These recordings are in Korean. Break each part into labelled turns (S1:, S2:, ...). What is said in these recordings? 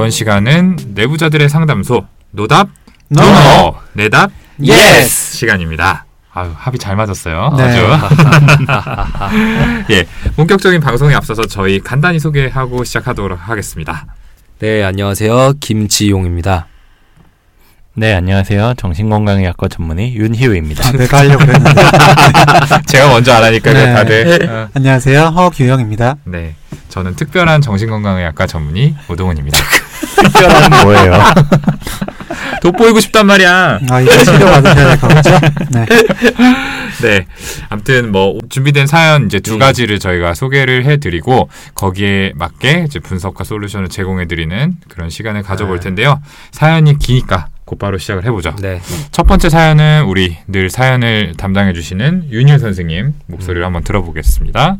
S1: 이번 시간은 내부자들의 상담소 노답
S2: No.
S1: 노 내답
S2: Yes.
S1: 시간입니다. 아유 합이 잘 맞았어요.
S2: 네.
S1: 아주. 예, 본격적인 방송에 앞서서 저희 간단히 소개하고 시작하도록 하겠습니다.
S3: 네, 안녕하세요. 김지용입니다.
S4: 네, 안녕하세요. 정신건강의학과 전문의 윤희우입니다.
S2: 아, 내가 하려고 했는데.
S1: 제가 먼저 안 하니까
S2: 네.
S1: 다들 어,
S2: 안녕하세요. 허규영입니다.
S1: 네, 저는 특별한 정신건강의학과 전문의 오동훈입니다.
S4: 특별한 뭐예요?
S1: 돋보이고 싶단 말이야.
S2: 아, 이제 치료 받으셔야 될것 같죠? 네.
S1: 네. 아무튼 뭐 준비된 사연 이제 두
S3: 음.
S1: 가지를 저희가 소개를 해드리고 거기에 맞게 이제 분석과 솔루션을 제공해드리는 그런 시간을 가져볼
S3: 네.
S1: 텐데요. 사연이 기니까 곧바로 시작을 해보죠.
S3: 네.
S1: 첫 번째 사연은 우리 늘 사연을 담당해주시는 윤일 선생님 목소리를 한번 들어보겠습니다.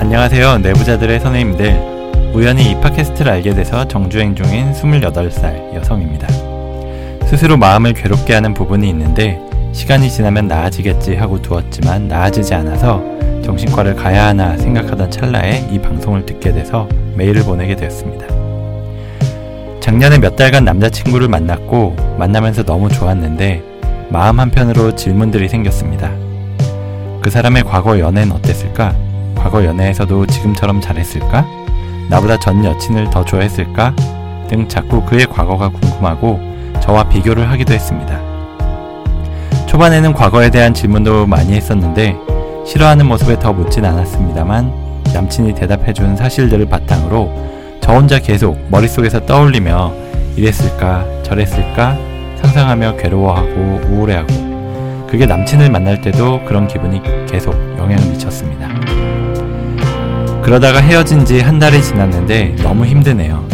S4: 안녕하세요. 내부자들의 선생님들. 우연히 이 팟캐스트를 알게 돼서 정주행 중인 28살 여성입니다. 스스로 마음을 괴롭게 하는 부분이 있는데 시간이 지나면 나아지겠지 하고 두었지만 나아지지 않아서 정신과를 가야 하나 생각하던 찰나에 이 방송을 듣게 돼서 메일을 보내게 되었습니다. 작년에 몇 달간 남자친구를 만났고 만나면서 너무 좋았는데 마음 한편으로 질문들이 생겼습니다. 그 사람의 과거 연애는 어땠을까? 과거 연애에서도 지금처럼 잘했을까? 나보다 전 여친을 더 좋아했을까? 등 자꾸 그의 과거가 궁금하고 저와 비교를 하기도 했습니다. 초반에는 과거에 대한 질문도 많이 했었는데 싫어하는 모습에 더 묻진 않았습니다만 남친이 대답해준 사실들을 바탕으로 저 혼자 계속 머릿속에서 떠올리며 이랬을까 저랬을까 상상하며 괴로워하고 우울해하고 그게 남친을 만날 때도 그런 기분이 계속 영향을 미쳤습니다. 그러다가 헤어진 지 한 달이 지났는데 너무 힘드네요.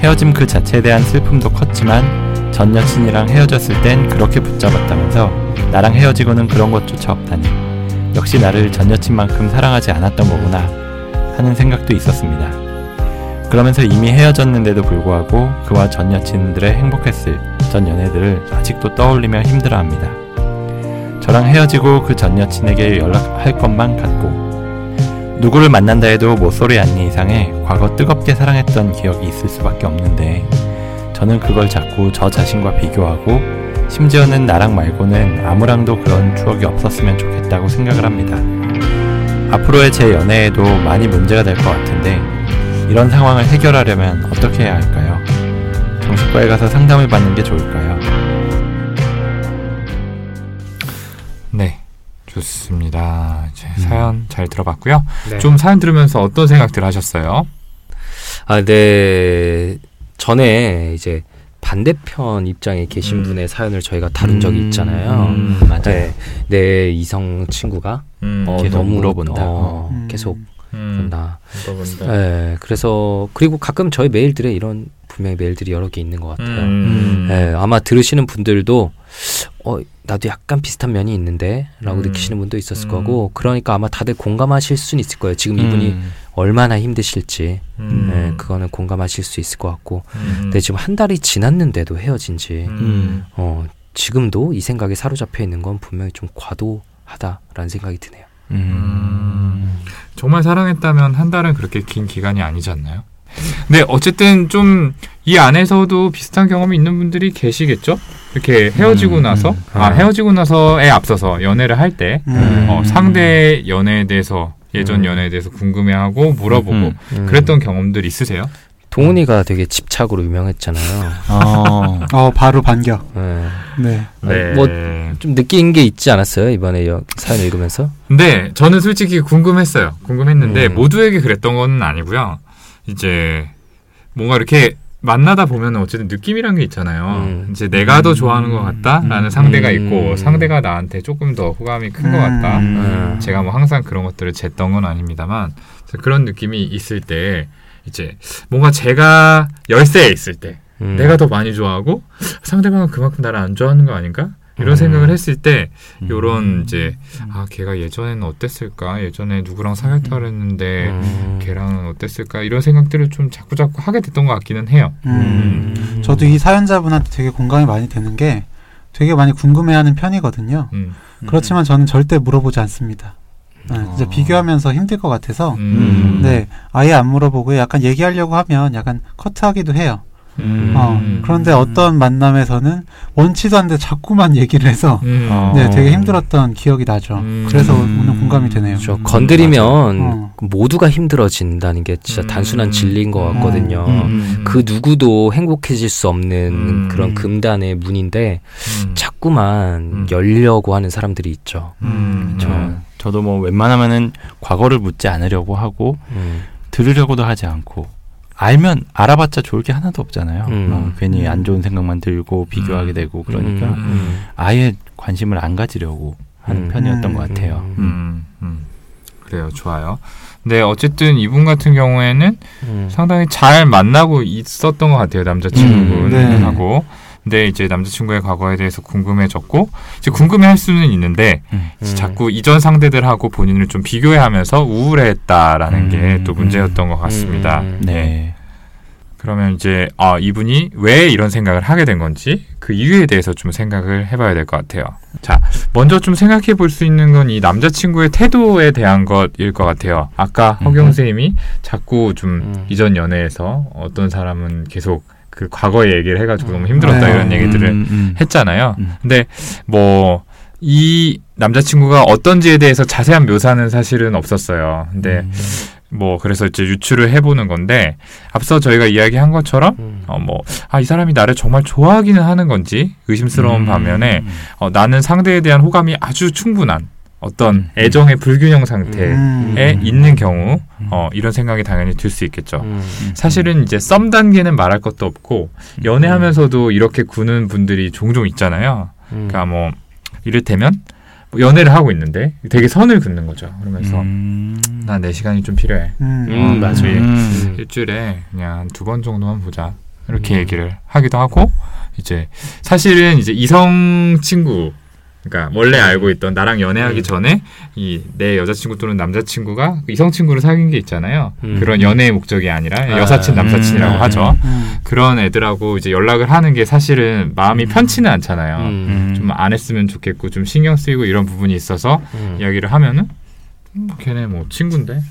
S4: 헤어짐 그 자체에 대한 슬픔도 컸지만 전 여친이랑 헤어졌을 땐 그렇게 붙잡았다면서 나랑 헤어지고는 그런 것조차 없다니 역시 나를 전 여친만큼 사랑하지 않았던 거구나 하는 생각도 있었습니다. 그러면서 이미 헤어졌는데도 불구하고 그와 전 여친들의 행복했을 전 연애들을 아직도 떠올리며 힘들어합니다. 저랑 헤어지고 그 전 여친에게 연락할 것만 같고 누구를 만난다 해도 모쏠이 아닌 이상에 과거 뜨겁게 사랑했던 기억이 있을 수밖에 없는데 저는 그걸 자꾸 저 자신과 비교하고 심지어는 나랑 말고는 아무랑도 그런 추억이 없었으면 좋겠다고 생각을 합니다. 앞으로의 제 연애에도 많이 문제가 될 것 같은데 이런 상황을 해결하려면 어떻게 해야 할까요? 정신과에 가서 상담을 받는 게 좋을까요?
S1: 좋습니다. 이제 사연 잘 들어봤고요.
S3: 네.
S1: 좀 사연 들으면서 어떤 생각들 하셨어요?
S3: 아, 네. 전에 이제 반대편 입장에 계신
S1: 음.
S3: 분의 사연을 저희가 다룬 적이
S4: 음,
S3: 있잖아요.
S4: 음, 맞아요.
S3: 네. 내 이성 친구가
S1: 음,
S3: 어,
S4: 계속
S3: 너무
S4: 물어본다.
S3: 어,
S2: 음.
S3: 계속
S1: 음,
S3: 나.
S1: 물어본다.
S3: 네. 그래서 그리고 가끔 저희 메일들에 이런 분명히 메일들이 여러 개 있는 것 같아요.
S1: 음.
S3: 네, 아마 들으시는 분들도 어 나도 약간 비슷한 면이 있는데라고
S1: 음.
S3: 느끼시는 분도 있었을
S1: 음.
S3: 거고 그러니까 아마 다들 공감하실 수는 있을 거예요. 지금 이분이
S4: 음,
S3: 얼마나 힘드실지
S1: 음.
S3: 네, 그거는 공감하실 수 있을 것 같고
S1: 음.
S3: 근데 지금 한 달이 지났는데도 헤어진지
S1: 음.
S3: 어 지금도 이 생각에 사로잡혀 있는 건 분명히 좀 과도하다라는 생각이 드네요.
S4: 음.
S1: 정말 사랑했다면 한 달은 그렇게 긴 기간이 아니지 않나요? 근데 어쨌든 좀 이 안에서도 비슷한 경험이 있는 분들이 계시겠죠? 이렇게 헤어지고
S4: 음,
S1: 나서
S4: 음.
S1: 아 헤어지고 나서에 앞서서 연애를 할때
S2: 음.
S1: 어, 상대 연애에 대해서 예전
S3: 음.
S1: 연애에 대해서 궁금해하고 물어보고
S4: 음.
S3: 음.
S1: 그랬던 경험들 있으세요?
S3: 동훈이가 되게 집착으로 유명했잖아요.
S4: 어.
S2: 어, 바로 반격.
S3: 네.
S2: 네.
S1: 네.
S3: 뭐좀 느낀 게 있지 않았어요 이번에 여- 사연 읽으면서?
S1: 근데 저는 솔직히 궁금했어요. 궁금했는데
S3: 음.
S1: 모두에게 그랬던 건 아니고요. 이제 뭔가 이렇게 만나다 보면 어쨌든 느낌이란 게 있잖아요.
S3: 음.
S1: 이제 내가 더 좋아하는 것 같다라는
S2: 음.
S1: 상대가
S3: 음.
S1: 있고 상대가 나한테 조금 더 호감이 큰 것 같다.
S3: 음.
S1: 제가 뭐 항상 그런 것들을 쟀던 건 아닙니다만 그런 느낌이 있을 때 이제 뭔가 제가 열세에 있을 때
S3: 음.
S1: 내가 더 많이 좋아하고 상대방은 그만큼 나를 안 좋아하는 거 아닌가? 이런
S3: 음.
S1: 생각을 했을 때
S4: 음.
S1: 요런 이제 아 걔가 예전에는 어땠을까? 예전에 누구랑 사귀었다 그랬는데
S3: 음.
S1: 걔랑은 어땠을까? 이런 생각들을 좀 자꾸 자꾸 하게 됐던 것 같기는 해요.
S2: 음. 저도 이 사연자분한테 되게 공감이 많이 되는 게 되게 많이 궁금해하는 편이거든요.
S1: 음.
S2: 그렇지만 저는 절대 물어보지 않습니다. 네, 진짜
S1: 어.
S2: 비교하면서 힘들 것 같아서
S1: 음.
S2: 네 아예 안 물어보고 약간 얘기하려고 하면 약간 커트하기도 해요.
S4: 음.
S2: 어, 그런데 어떤 만남에서는 원치도 않는데 자꾸만 얘기를 해서
S1: 음.
S4: 어.
S2: 네 되게 힘들었던 기억이 나죠.
S1: 음.
S2: 그래서
S4: 음.
S2: 오늘 공감이 되네요.
S3: 저
S1: 음,
S3: 건드리면
S2: 어.
S3: 모두가 힘들어진다는 게 진짜
S1: 음.
S3: 단순한 진리인 것 같거든요.
S1: 음.
S3: 그 누구도 행복해질 수 없는
S1: 음.
S3: 그런 금단의 문인데
S1: 음.
S3: 자꾸만
S1: 음.
S3: 열려고 하는 사람들이 있죠.
S1: 음.
S4: 저,
S1: 음.
S4: 저도 뭐 웬만하면은 과거를 묻지 않으려고 하고
S3: 음.
S4: 들으려고도 하지 않고 알면 알아봤자 좋을 게 하나도 없잖아요.
S3: 음.
S4: 어, 괜히 안 좋은 생각만 들고 비교하게
S1: 음.
S4: 되고 그러니까
S3: 음, 음.
S4: 아예 관심을 안 가지려고 하는
S3: 음.
S4: 편이었던 것
S2: 음.
S4: 같아요.
S3: 음.
S1: 음. 음. 그래요. 좋아요. 근데 어쨌든 이분 같은 경우에는
S3: 음.
S1: 상당히 잘 만나고 있었던 것 같아요
S2: 음, 네.
S1: 남자친구분하고. 근데 이제 남자친구의 과거에 대해서 궁금해졌고 이제 궁금해할 수는 있는데
S4: 음.
S3: 음.
S1: 자꾸 이전 상대들하고 본인을 좀 비교해하면서 우울해했다라는
S4: 음,
S1: 게또
S4: 음.
S1: 문제였던 것 같습니다.
S3: 음, 음,
S4: 네.
S1: 그러면 이제 아 이분이 왜 이런 생각을 하게 된 건지 그 이유에 대해서 좀 생각을 해봐야 될 것 같아요. 자, 먼저 좀 생각해 볼 수 있는 건 이 남자친구의 태도에 대한 것일 것 같아요. 아까 허경
S4: 음흠.
S1: 쌤이 자꾸 좀
S3: 음.
S1: 이전 연애에서 어떤 사람은 계속 그 과거의 얘기를 해가지고 너무 힘들었다
S2: 네.
S1: 이런 얘기들을
S4: 음, 음.
S1: 했잖아요.
S4: 음.
S1: 근데 뭐 이 남자친구가 어떤지에 대해서 자세한 묘사는 사실은 없었어요. 근데
S4: 음.
S1: 뭐 그래서 이제 유추를 해보는 건데 앞서 저희가 이야기한 것처럼
S3: 음.
S1: 어뭐 아 이 사람이 나를 정말 좋아하기는 하는 건지 의심스러운
S4: 음.
S1: 반면에 어, 나는 상대에 대한 호감이 아주 충분한 어떤
S4: 음.
S1: 애정의 불균형 상태에
S2: 음.
S1: 있는 경우
S4: 음.
S1: 어, 이런 생각이 당연히 들 수 있겠죠.
S3: 음.
S1: 사실은 이제 썸 단계는 말할 것도 없고 연애하면서도 이렇게 구는 분들이 종종 있잖아요.
S3: 음.
S1: 그러니까 뭐 이를테면 뭐 연애를 하고 있는데 되게 선을 긋는 거죠. 그러면서
S4: 음.
S1: 난내 시간이 좀 필요해.
S2: 음.
S3: 음, 맞아요.
S1: 우리
S4: 음.
S1: 일주일에 그냥 한두번 정도만 보자. 이렇게
S3: 음.
S1: 얘기를 하기도 하고 이제 사실은 이제 이성 친구 그러니까 원래 알고 있던 나랑 연애하기
S3: 음.
S1: 전에 이 내 여자친구 또는 남자친구가 이성 친구를 사귄 게 있잖아요.
S3: 음.
S1: 그런 연애의 목적이 아니라
S3: 아,
S1: 여사친 남사친이라고
S4: 음.
S1: 하죠.
S2: 음.
S1: 그런 애들하고 이제 연락을 하는 게 사실은 마음이
S4: 음.
S1: 편치는 않잖아요.
S3: 음.
S1: 좀안 했으면 좋겠고 좀 신경 쓰이고 이런 부분이 있어서
S3: 음.
S1: 이야기를 하면은 음, 걔네 뭐 친구인데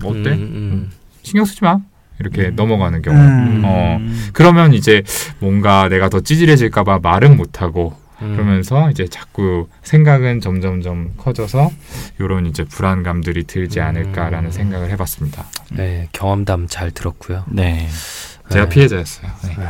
S1: 뭐 어때?
S3: 음, 음.
S1: 신경 쓰지 마 이렇게
S4: 음.
S1: 넘어가는 경우.
S2: 음.
S1: 어 그러면 이제 뭔가 내가 더 찌질해질까봐 말은 못하고
S3: 음.
S1: 그러면서 이제 자꾸 생각은 점점점 커져서 이런 이제 불안감들이 들지
S3: 음.
S1: 않을까라는 생각을 해봤습니다.
S3: 네, 경험담 잘 들었고요.
S4: 네.
S1: 제가
S3: 네.
S1: 피해자였어요. 네.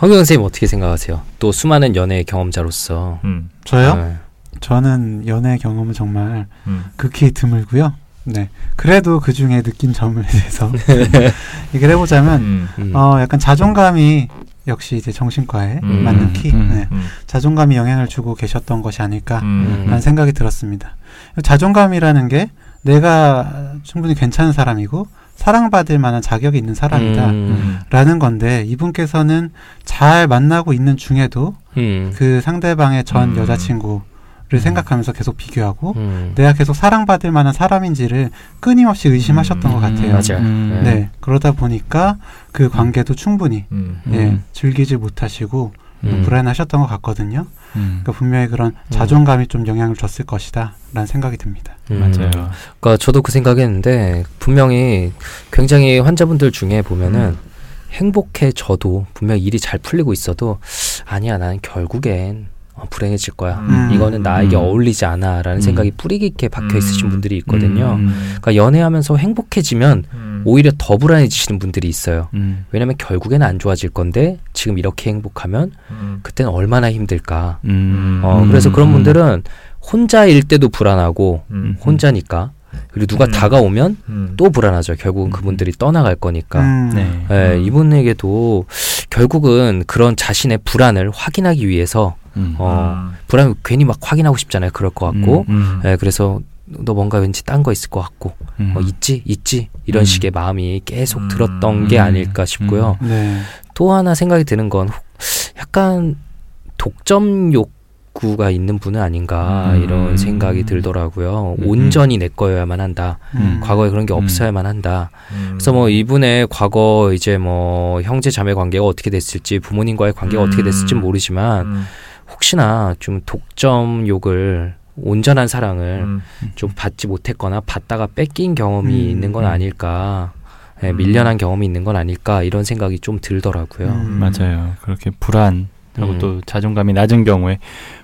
S3: 허경 선생님 어떻게 생각하세요? 또 수많은 연애 경험자로서
S1: 음,
S2: 저요?
S3: 네.
S2: 저는 연애 경험은 정말
S1: 음,
S2: 극히 드물고요. 네. 그래도 그 중에 느낀 점에 대해서 얘기를 해보자면,
S1: 음,
S3: 음.
S2: 어, 약간 자존감이 역시 이제 정신과에
S1: 음.
S2: 맞는 키,
S4: 음.
S2: 네.
S1: 음,
S2: 자존감이 영향을 주고 계셨던 것이 아닐까라는
S1: 음,
S2: 생각이 들었습니다. 자존감이라는 게 내가 충분히 괜찮은 사람이고 사랑받을 만한 자격이 있는 사람이다.
S3: 음.
S2: 라는 건데 이분께서는 잘 만나고 있는 중에도
S3: 음.
S2: 그 상대방의 전
S1: 음.
S2: 여자친구 를 생각하면서 계속 비교하고
S3: 음.
S2: 내가 계속 사랑받을 만한 사람인지를 끊임없이 의심하셨던
S1: 음.
S2: 것 같아요.
S3: 맞아요.
S4: 음.
S2: 네. 그러다 보니까 그 관계도 충분히
S1: 음,
S3: 음.
S2: 예, 즐기지 못하시고
S3: 음.
S2: 불안하셨던 것 같거든요.
S4: 음.
S2: 그러니까 분명히 그런 자존감이 좀 영향을 줬을 것이다. 라는 생각이 듭니다.
S3: 음.
S4: 맞아요.
S3: 그러니까 저도 그 생각했는데 분명히 굉장히 환자분들 중에 보면은
S1: 음.
S3: 행복해져도 분명히 일이 잘 풀리고 있어도 아니야 나는 결국엔 어, 불행해질 거야.
S2: 음.
S3: 이거는 나에게
S4: 음.
S3: 어울리지 않아라는
S4: 음.
S3: 생각이 뿌리 깊게 박혀 있으신
S1: 음.
S3: 분들이 있거든요.
S4: 음.
S3: 그러니까 연애하면서 행복해지면
S1: 음,
S3: 오히려 더 불안해지시는 분들이 있어요.
S4: 음.
S3: 왜냐면 결국에는 안 좋아질 건데 지금 이렇게 행복하면
S1: 음,
S3: 그때는 얼마나 힘들까.
S4: 음.
S3: 어, 그래서 그런 분들은 혼자일 때도 불안하고
S1: 음,
S3: 혼자니까 그리고 누가
S1: 음.
S3: 다가오면
S1: 음,
S3: 또 불안하죠. 결국은
S4: 음.
S3: 그분들이 떠나갈 거니까.
S2: 음.
S4: 네.
S3: 예,
S1: 음.
S3: 이분에게도 결국은 그런 자신의 불안을 확인하기 위해서
S4: 음.
S3: 어, 불안 괜히 막 확인하고 싶잖아요. 그럴 것 같고.
S4: 음.
S3: 예, 그래서 너 뭔가 왠지 딴 거 있을 것 같고
S4: 음.
S3: 어, 있지 있지 이런
S4: 음.
S3: 식의 마음이 계속
S1: 음.
S3: 들었던 게
S4: 음.
S3: 아닐까 싶고요.
S2: 네.
S3: 또 하나 생각이 드는 건 혹- 약간 독점 욕 구가 있는 분은 아닌가
S4: 음.
S3: 이런 생각이 들더라고요.
S4: 음.
S3: 온전히 내 거여야만 한다.
S2: 음.
S3: 과거에 그런 게
S4: 음.
S3: 없어야만 한다.
S1: 음.
S3: 그래서 뭐 이분의 과거 이제 뭐 형제 자매 관계가 어떻게 됐을지 부모님과의 관계가
S1: 음.
S3: 어떻게 됐을지 모르지만
S1: 음,
S3: 혹시나 좀 독점 욕을 온전한 사랑을
S1: 음.
S3: 좀 받지 못했거나 받다가 뺏긴 경험이
S2: 음,
S3: 있는 건
S1: 음.
S3: 아닐까. 예,
S1: 음.
S3: 밀려난 경험이 있는 건 아닐까 이런 생각이 좀 들더라고요.
S2: 음.
S4: 맞아요. 그렇게 불안하고
S3: 음.
S4: 또 자존감이 낮은 경우에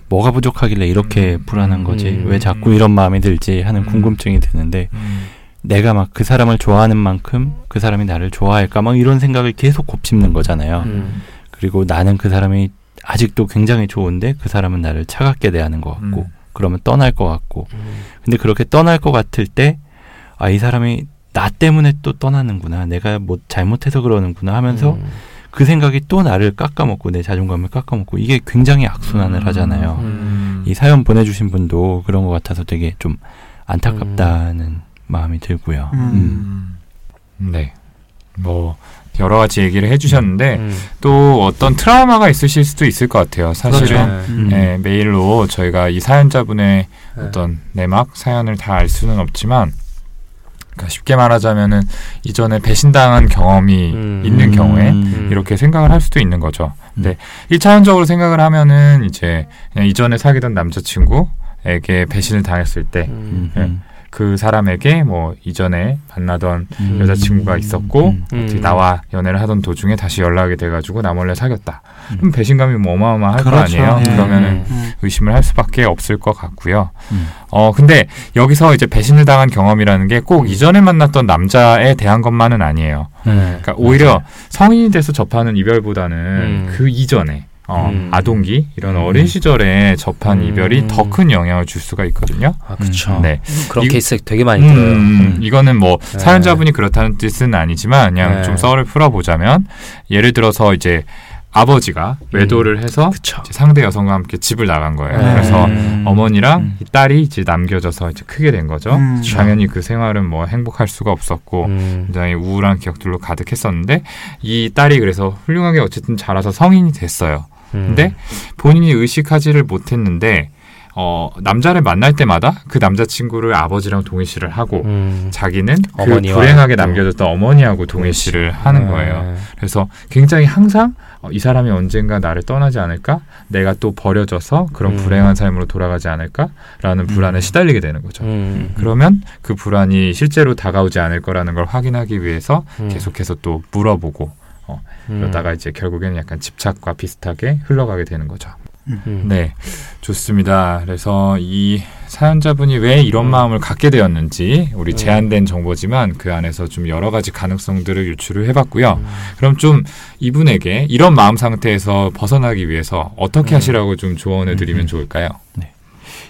S4: 뭐가 부족하길래 이렇게
S1: 음.
S4: 불안한 거지?
S3: 음.
S4: 왜 자꾸 이런 마음이 들지? 하는
S1: 음.
S4: 궁금증이 드는데
S1: 음.
S4: 내가 막 그 사람을 좋아하는 만큼 그 사람이 나를 좋아할까? 막 이런 생각을 계속 곱씹는 거잖아요.
S3: 음.
S4: 그리고 나는 그 사람이 아직도 굉장히 좋은데 그 사람은 나를 차갑게 대하는 것 같고
S1: 음.
S4: 그러면 떠날 것 같고
S3: 음.
S4: 근데 그렇게 떠날 것 같을 때 아 이 사람이 나 때문에 또 떠나는구나 내가 뭐 잘못해서 그러는구나 하면서
S3: 음.
S4: 그 생각이 또 나를 깎아먹고 내 자존감을 깎아먹고 이게 굉장히 악순환을
S1: 음.
S4: 하잖아요.
S1: 음.
S4: 이 사연 보내주신 분도 그런 것 같아서 되게 좀 안타깝다는 마음이 들고요.
S2: 음.
S1: 음. 네. 뭐 여러 가지 얘기를 해주셨는데
S3: 음.
S1: 또 어떤 트라우마가 있으실 수도 있을 것 같아요. 사실은.
S4: 음.
S1: 예, 메일로 저희가 이 사연자분의
S3: 네.
S1: 어떤 내막 사연을 다 알 수는 없지만 그러니까 쉽게 말하자면은 이전에 배신당한 경험이
S3: 음.
S1: 있는 경우에
S3: 음.
S1: 이렇게 생각을 할 수도 있는 거죠.
S4: 음.
S1: 네. 1차원적으로 생각을 하면은 이제 그냥 이전에 사귀던 남자친구에게 배신을 당했을 때
S3: 음.
S4: 음.
S1: 그 사람에게 뭐 이전에 만나던
S4: 음.
S1: 여자친구가 있었고
S4: 음.
S3: 음.
S1: 어떻게 나와 연애를 하던 도중에 다시 연락이 돼가지고 나 몰래 사귀었다.
S4: 음.
S1: 그럼 배신감이 뭐 어마어마할 거
S2: 그렇죠.
S1: 아니에요.
S2: 네.
S1: 그러면은
S2: 음.
S1: 의심을 할 수밖에 없을 것 같고요.
S4: 음.
S1: 어 근데 여기서 이제 배신을 당한 경험이라는 게꼭
S3: 음.
S1: 이전에 만났던 남자에 대한 것만은 아니에요.
S3: 네.
S1: 그러니까 오히려 성인이 돼서 접하는 이별보다는
S3: 음.
S1: 그 이전에 어,
S3: 음.
S1: 아동기 이런
S4: 음.
S1: 어린 시절에 접한
S3: 음.
S1: 이별이 더 큰 영향을 줄 수가 있거든요.
S3: 아, 그렇죠.
S1: 네.
S3: 그런
S1: 이-
S3: 케이스 되게 많이
S1: 음,
S3: 들어요.
S1: 음, 이거는 뭐
S3: 네.
S1: 사연자분이 그렇다는 뜻은 아니지만 그냥
S3: 네.
S1: 좀 썰을 풀어보자면 예를 들어서 이제 아버지가 외도를 해서. 이제 상대 여성과 함께 집을 나간 거예요.
S3: 네.
S1: 그래서
S4: 음.
S1: 어머니랑
S4: 음.
S1: 이 딸이 이제 남겨져서 이제 크게 된 거죠.
S2: 음.
S1: 당연히 그 생활은 뭐 행복할 수가 없었고
S3: 음.
S1: 굉장히 우울한 기억들로 가득했었는데 이 딸이 그래서 훌륭하게 어쨌든 자라서 성인이 됐어요.
S3: 음.
S1: 근데 본인이 의식하지를 못했는데 어 남자를 만날 때마다 그 남자친구를 아버지랑 동의시를 하고
S3: 음.
S1: 자기는 그 불행하게
S3: 또-
S1: 남겨졌던 어머니하고 동의시를 하는
S3: 네.
S1: 거예요. 그래서 굉장히 항상 어, 이 사람이 언젠가 나를 떠나지 않을까? 내가 또 버려져서 그런
S3: 음.
S1: 불행한 삶으로 돌아가지 않을까?라는 불안에
S4: 음.
S1: 시달리게 되는 거죠.
S3: 음.
S1: 그러면 그 불안이 실제로 다가오지 않을 거라는 걸 확인하기 위해서
S3: 음.
S1: 계속해서 또 물어보고
S3: 음.
S1: 그러다가 이제 결국에는 약간 집착과 비슷하게 흘러가게 되는 거죠.
S3: 음.
S1: 네, 좋습니다. 그래서 이 사연자분이 왜 이런
S3: 음.
S1: 마음을 갖게 되었는지 우리
S3: 음.
S1: 제한된 정보지만 그 안에서 좀 여러 가지 가능성들을 유추를 해봤고요.
S3: 음.
S1: 그럼 좀 이분에게 이런 마음 상태에서 벗어나기 위해서 어떻게
S3: 음.
S1: 하시라고 좀 조언을 드리면
S4: 음.
S1: 좋을까요?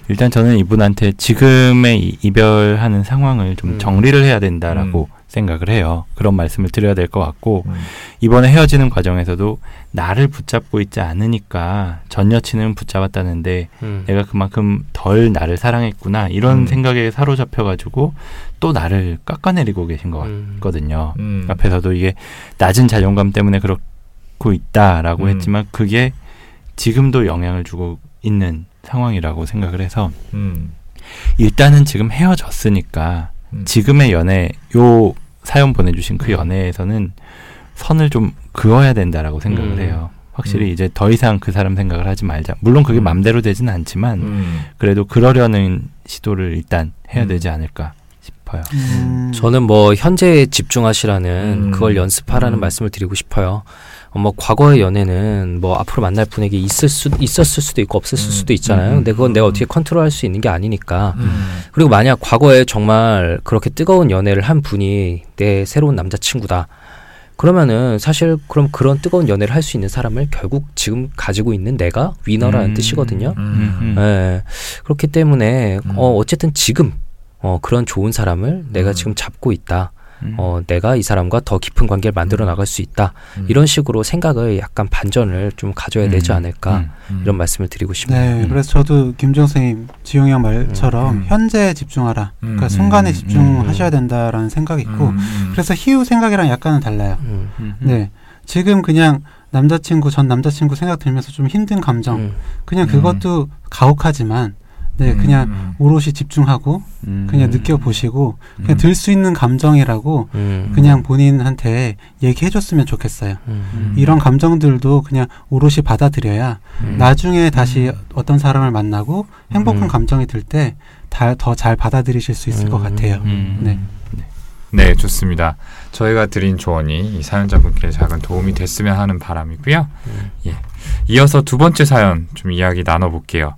S4: 일단 저는 이분한테 지금의 이- 이별하는 상황을 좀
S3: 음.
S4: 정리를 해야 된다라고 생각을 해요. 그런 말씀을 드려야 될 것 같고
S1: 음.
S4: 이번에 헤어지는 과정에서도 나를 붙잡고 있지 않으니까 전 여친은 붙잡았다는데
S3: 음.
S4: 내가 그만큼 덜 나를 사랑했구나 이런
S1: 음.
S4: 생각에 사로잡혀 가지고 또 나를 깎아내리고 계신 것
S3: 음.
S4: 같거든요.
S1: 음.
S4: 앞에서도 이게 낮은 자존감 때문에 그렇고 있다라고
S1: 음.
S4: 했지만 그게 지금도 영향을 주고 있는 상황이라고 생각을 해서
S1: 음.
S4: 일단은 지금 헤어졌으니까
S1: 음.
S4: 지금의 연애 요 사연 보내주신 그 연애에서는 선을 좀 그어야 된다라고 생각을
S3: 음.
S4: 해요. 확실히
S1: 음.
S4: 이제 더 이상 그 사람 생각을 하지 말자. 물론 그게
S1: 음.
S4: 맘대로 되지는 않지만
S1: 음.
S4: 그래도 그러려는 시도를 일단 해야
S1: 음.
S4: 되지 않을까 싶어요.
S2: 음.
S3: 저는 뭐 현재에 집중하시라는
S1: 음.
S3: 그걸 연습하라는
S1: 음.
S3: 말씀을 드리고 싶어요. 어, 뭐 과거의 연애는 뭐 앞으로 만날 분에게 있을 수 있었을 수도 있고 없었을
S1: 음.
S3: 수도 있잖아요.
S1: 음.
S3: 근데 그건 내가
S1: 음.
S3: 어떻게 컨트롤할 수 있는 게 아니니까.
S1: 음.
S3: 그리고 만약 과거에 정말 그렇게 뜨거운 연애를 한 분이 내 새로운 남자친구다. 그러면은 사실 그럼 그런 뜨거운 연애를 할 수 있는 사람을 결국 지금 가지고 있는 내가 위너라는
S4: 음.
S3: 뜻이거든요.
S1: 음.
S4: 음.
S3: 예. 그렇기 때문에
S1: 음.
S3: 어 어쨌든 지금 어 그런 좋은 사람을 내가
S1: 음.
S3: 지금 잡고 있다.
S4: 음.
S3: 어 내가 이 사람과 더 깊은 관계를 만들어 나갈 수 있다.
S1: 음.
S3: 이런 식으로 생각을 약간 반전을 좀 가져야 되지
S4: 음.
S3: 않을까
S4: 음.
S1: 음.
S3: 이런 말씀을 드리고 싶네요.
S2: 네,
S4: 음.
S2: 그래서 저도 김종 선생님, 지용이 형 말처럼
S1: 음.
S2: 현재에 집중하라. 그러니까
S1: 음.
S2: 순간에
S4: 음.
S2: 집중하셔야 된다라는 생각이 있고,
S1: 음. 음.
S2: 그래서 희우 생각이랑 약간은 달라요.
S3: 음.
S4: 음.
S2: 네, 지금 그냥 남자친구 전 남자친구 생각 들면서 좀 힘든 감정,
S3: 음.
S2: 그냥
S1: 음.
S2: 그것도 가혹하지만 네, 그냥
S1: 음.
S2: 오롯이 집중하고
S4: 음.
S2: 그냥 느껴보시고 그냥
S4: 음.
S2: 들수 있는 감정이라고
S3: 음.
S2: 그냥 본인한테 얘기해줬으면 좋겠어요.
S3: 음.
S2: 이런 감정들도 그냥 오롯이 받아들여야
S3: 음.
S2: 나중에 다시 어떤 사람을 만나고 행복한
S3: 음.
S2: 감정이 들 때 더 잘 받아들이실 수 있을 것
S3: 음.
S2: 같아요.
S4: 음.
S2: 네.
S1: 네, 좋습니다. 저희가 드린 조언이 이 사연자분께 작은 도움이 됐으면 하는 바람이고요.
S3: 음.
S1: 예. 이어서 두 번째 사연 좀 이야기 나눠볼게요.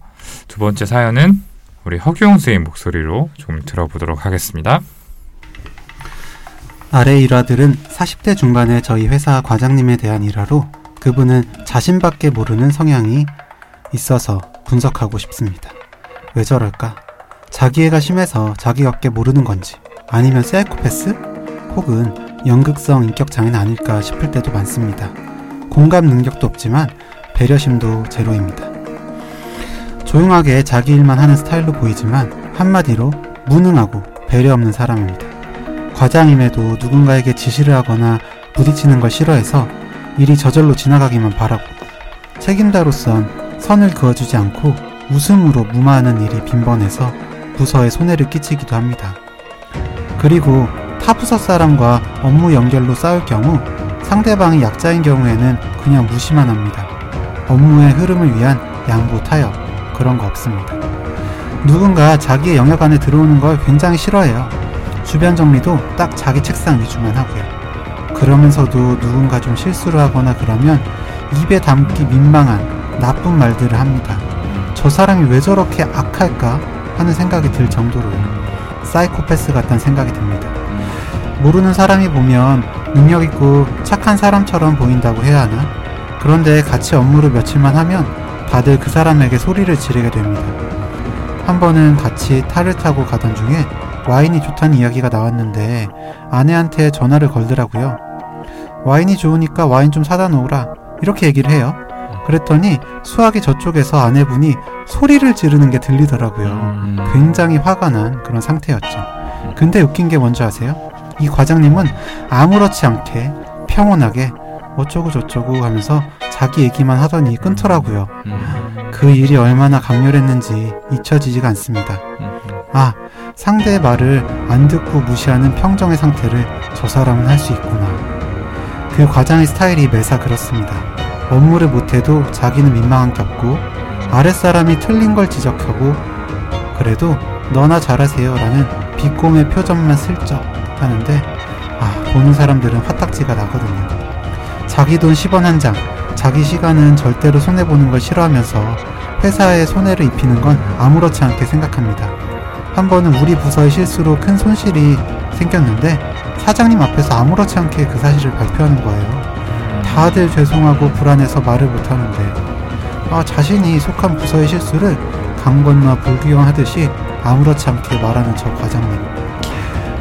S1: 두 번째 사연은 우리 허규영 선생님 목소리로 좀 들어보도록 하겠습니다.
S2: 아래 일화들은 40대 중반의 저희 회사 과장님에 대한 일화로 그분은 자신밖에 모르는 성향이 있어서 분석하고 싶습니다. 왜 저럴까? 자기애가 심해서 자기밖에 모르는 건지 아니면 사이코패스? 혹은 연극성 인격장애는 아닐까 싶을 때도 많습니다. 공감 능력도 없지만 배려심도 제로입니다. 조용하게 자기 일만 하는 스타일로 보이지만 한마디로 무능하고 배려 없는 사람입니다. 과장임에도 누군가에게 지시를 하거나 부딪히는 걸 싫어해서 일이 저절로 지나가기만 바라고 책임자로선 선을 그어주지 않고 웃음으로 무마하는 일이 빈번해서 부서에 손해를 끼치기도 합니다. 그리고 타 부서 사람과 업무 연결로 싸울 경우 상대방이 약자인 경우에는 그냥 무시만 합니다. 업무의 흐름을 위한 양보 타협 그런 거 없습니다. 누군가 자기의 영역 안에 들어오는 걸 굉장히 싫어해요. 주변 정리도 딱 자기 책상 위주만 하고요. 그러면서도 누군가 좀 실수를 하거나 그러면 입에 담기 민망한 나쁜 말들을 합니다. 저 사람이 왜 저렇게 악할까 하는 생각이 들 정도로요. 사이코패스 같다는 생각이 듭니다. 모르는 사람이 보면 능력 있고 착한 사람처럼 보인다고 해야 하나? 그런데 같이 업무를 며칠만 하면 다들 그 사람에게 소리를 지르게 됩니다. 한 번은 같이 탈을 타고 가던 중에 와인이 좋다는 이야기가 나왔는데 아내한테 전화를 걸더라고요. 와인이 좋으니까 와인 좀 사다 놓으라. 이렇게 얘기를 해요. 그랬더니 수학이 저쪽에서 아내분이 소리를 지르는 게 들리더라고요.
S4: 음.
S2: 굉장히 화가 난 그런 상태였죠. 근데 웃긴 게 뭔지 아세요? 이 과장님은 아무렇지 않게 평온하게 어쩌고 저쩌고 하면서 자기 얘기만 하더니 끊더라고요.
S4: 음.
S2: 그 일이 얼마나 강렬했는지 잊혀지지가 않습니다. 아, 상대의 말을 안 듣고 무시하는 평정의 상태를 저 사람은 할 수 있구나. 그 과장의 스타일이 매사 그렇습니다. 업무를 못해도 자기는 민망한 게 없고 아랫사람이 틀린 걸 지적하고 그래도 너나 잘하세요 라는 비꼼의 표정만 슬쩍 하는데 아 보는 사람들은 화딱지가 나거든요. 자기 돈 10원 한 장, 자기 시간은 절대로 손해보는 걸 싫어하면서 회사에 손해를 입히는 건 아무렇지 않게 생각합니다. 한 번은 우리 부서의 실수로 큰 손실이 생겼는데 사장님 앞에서 아무렇지 않게 그 사실을 발표하는 거예요. 다들 죄송하고 불안해서 말을 못하는데 아, 자신이 속한 부서의 실수를 강 건너 불규형하듯이 아무렇지 않게 말하는 저 과장님.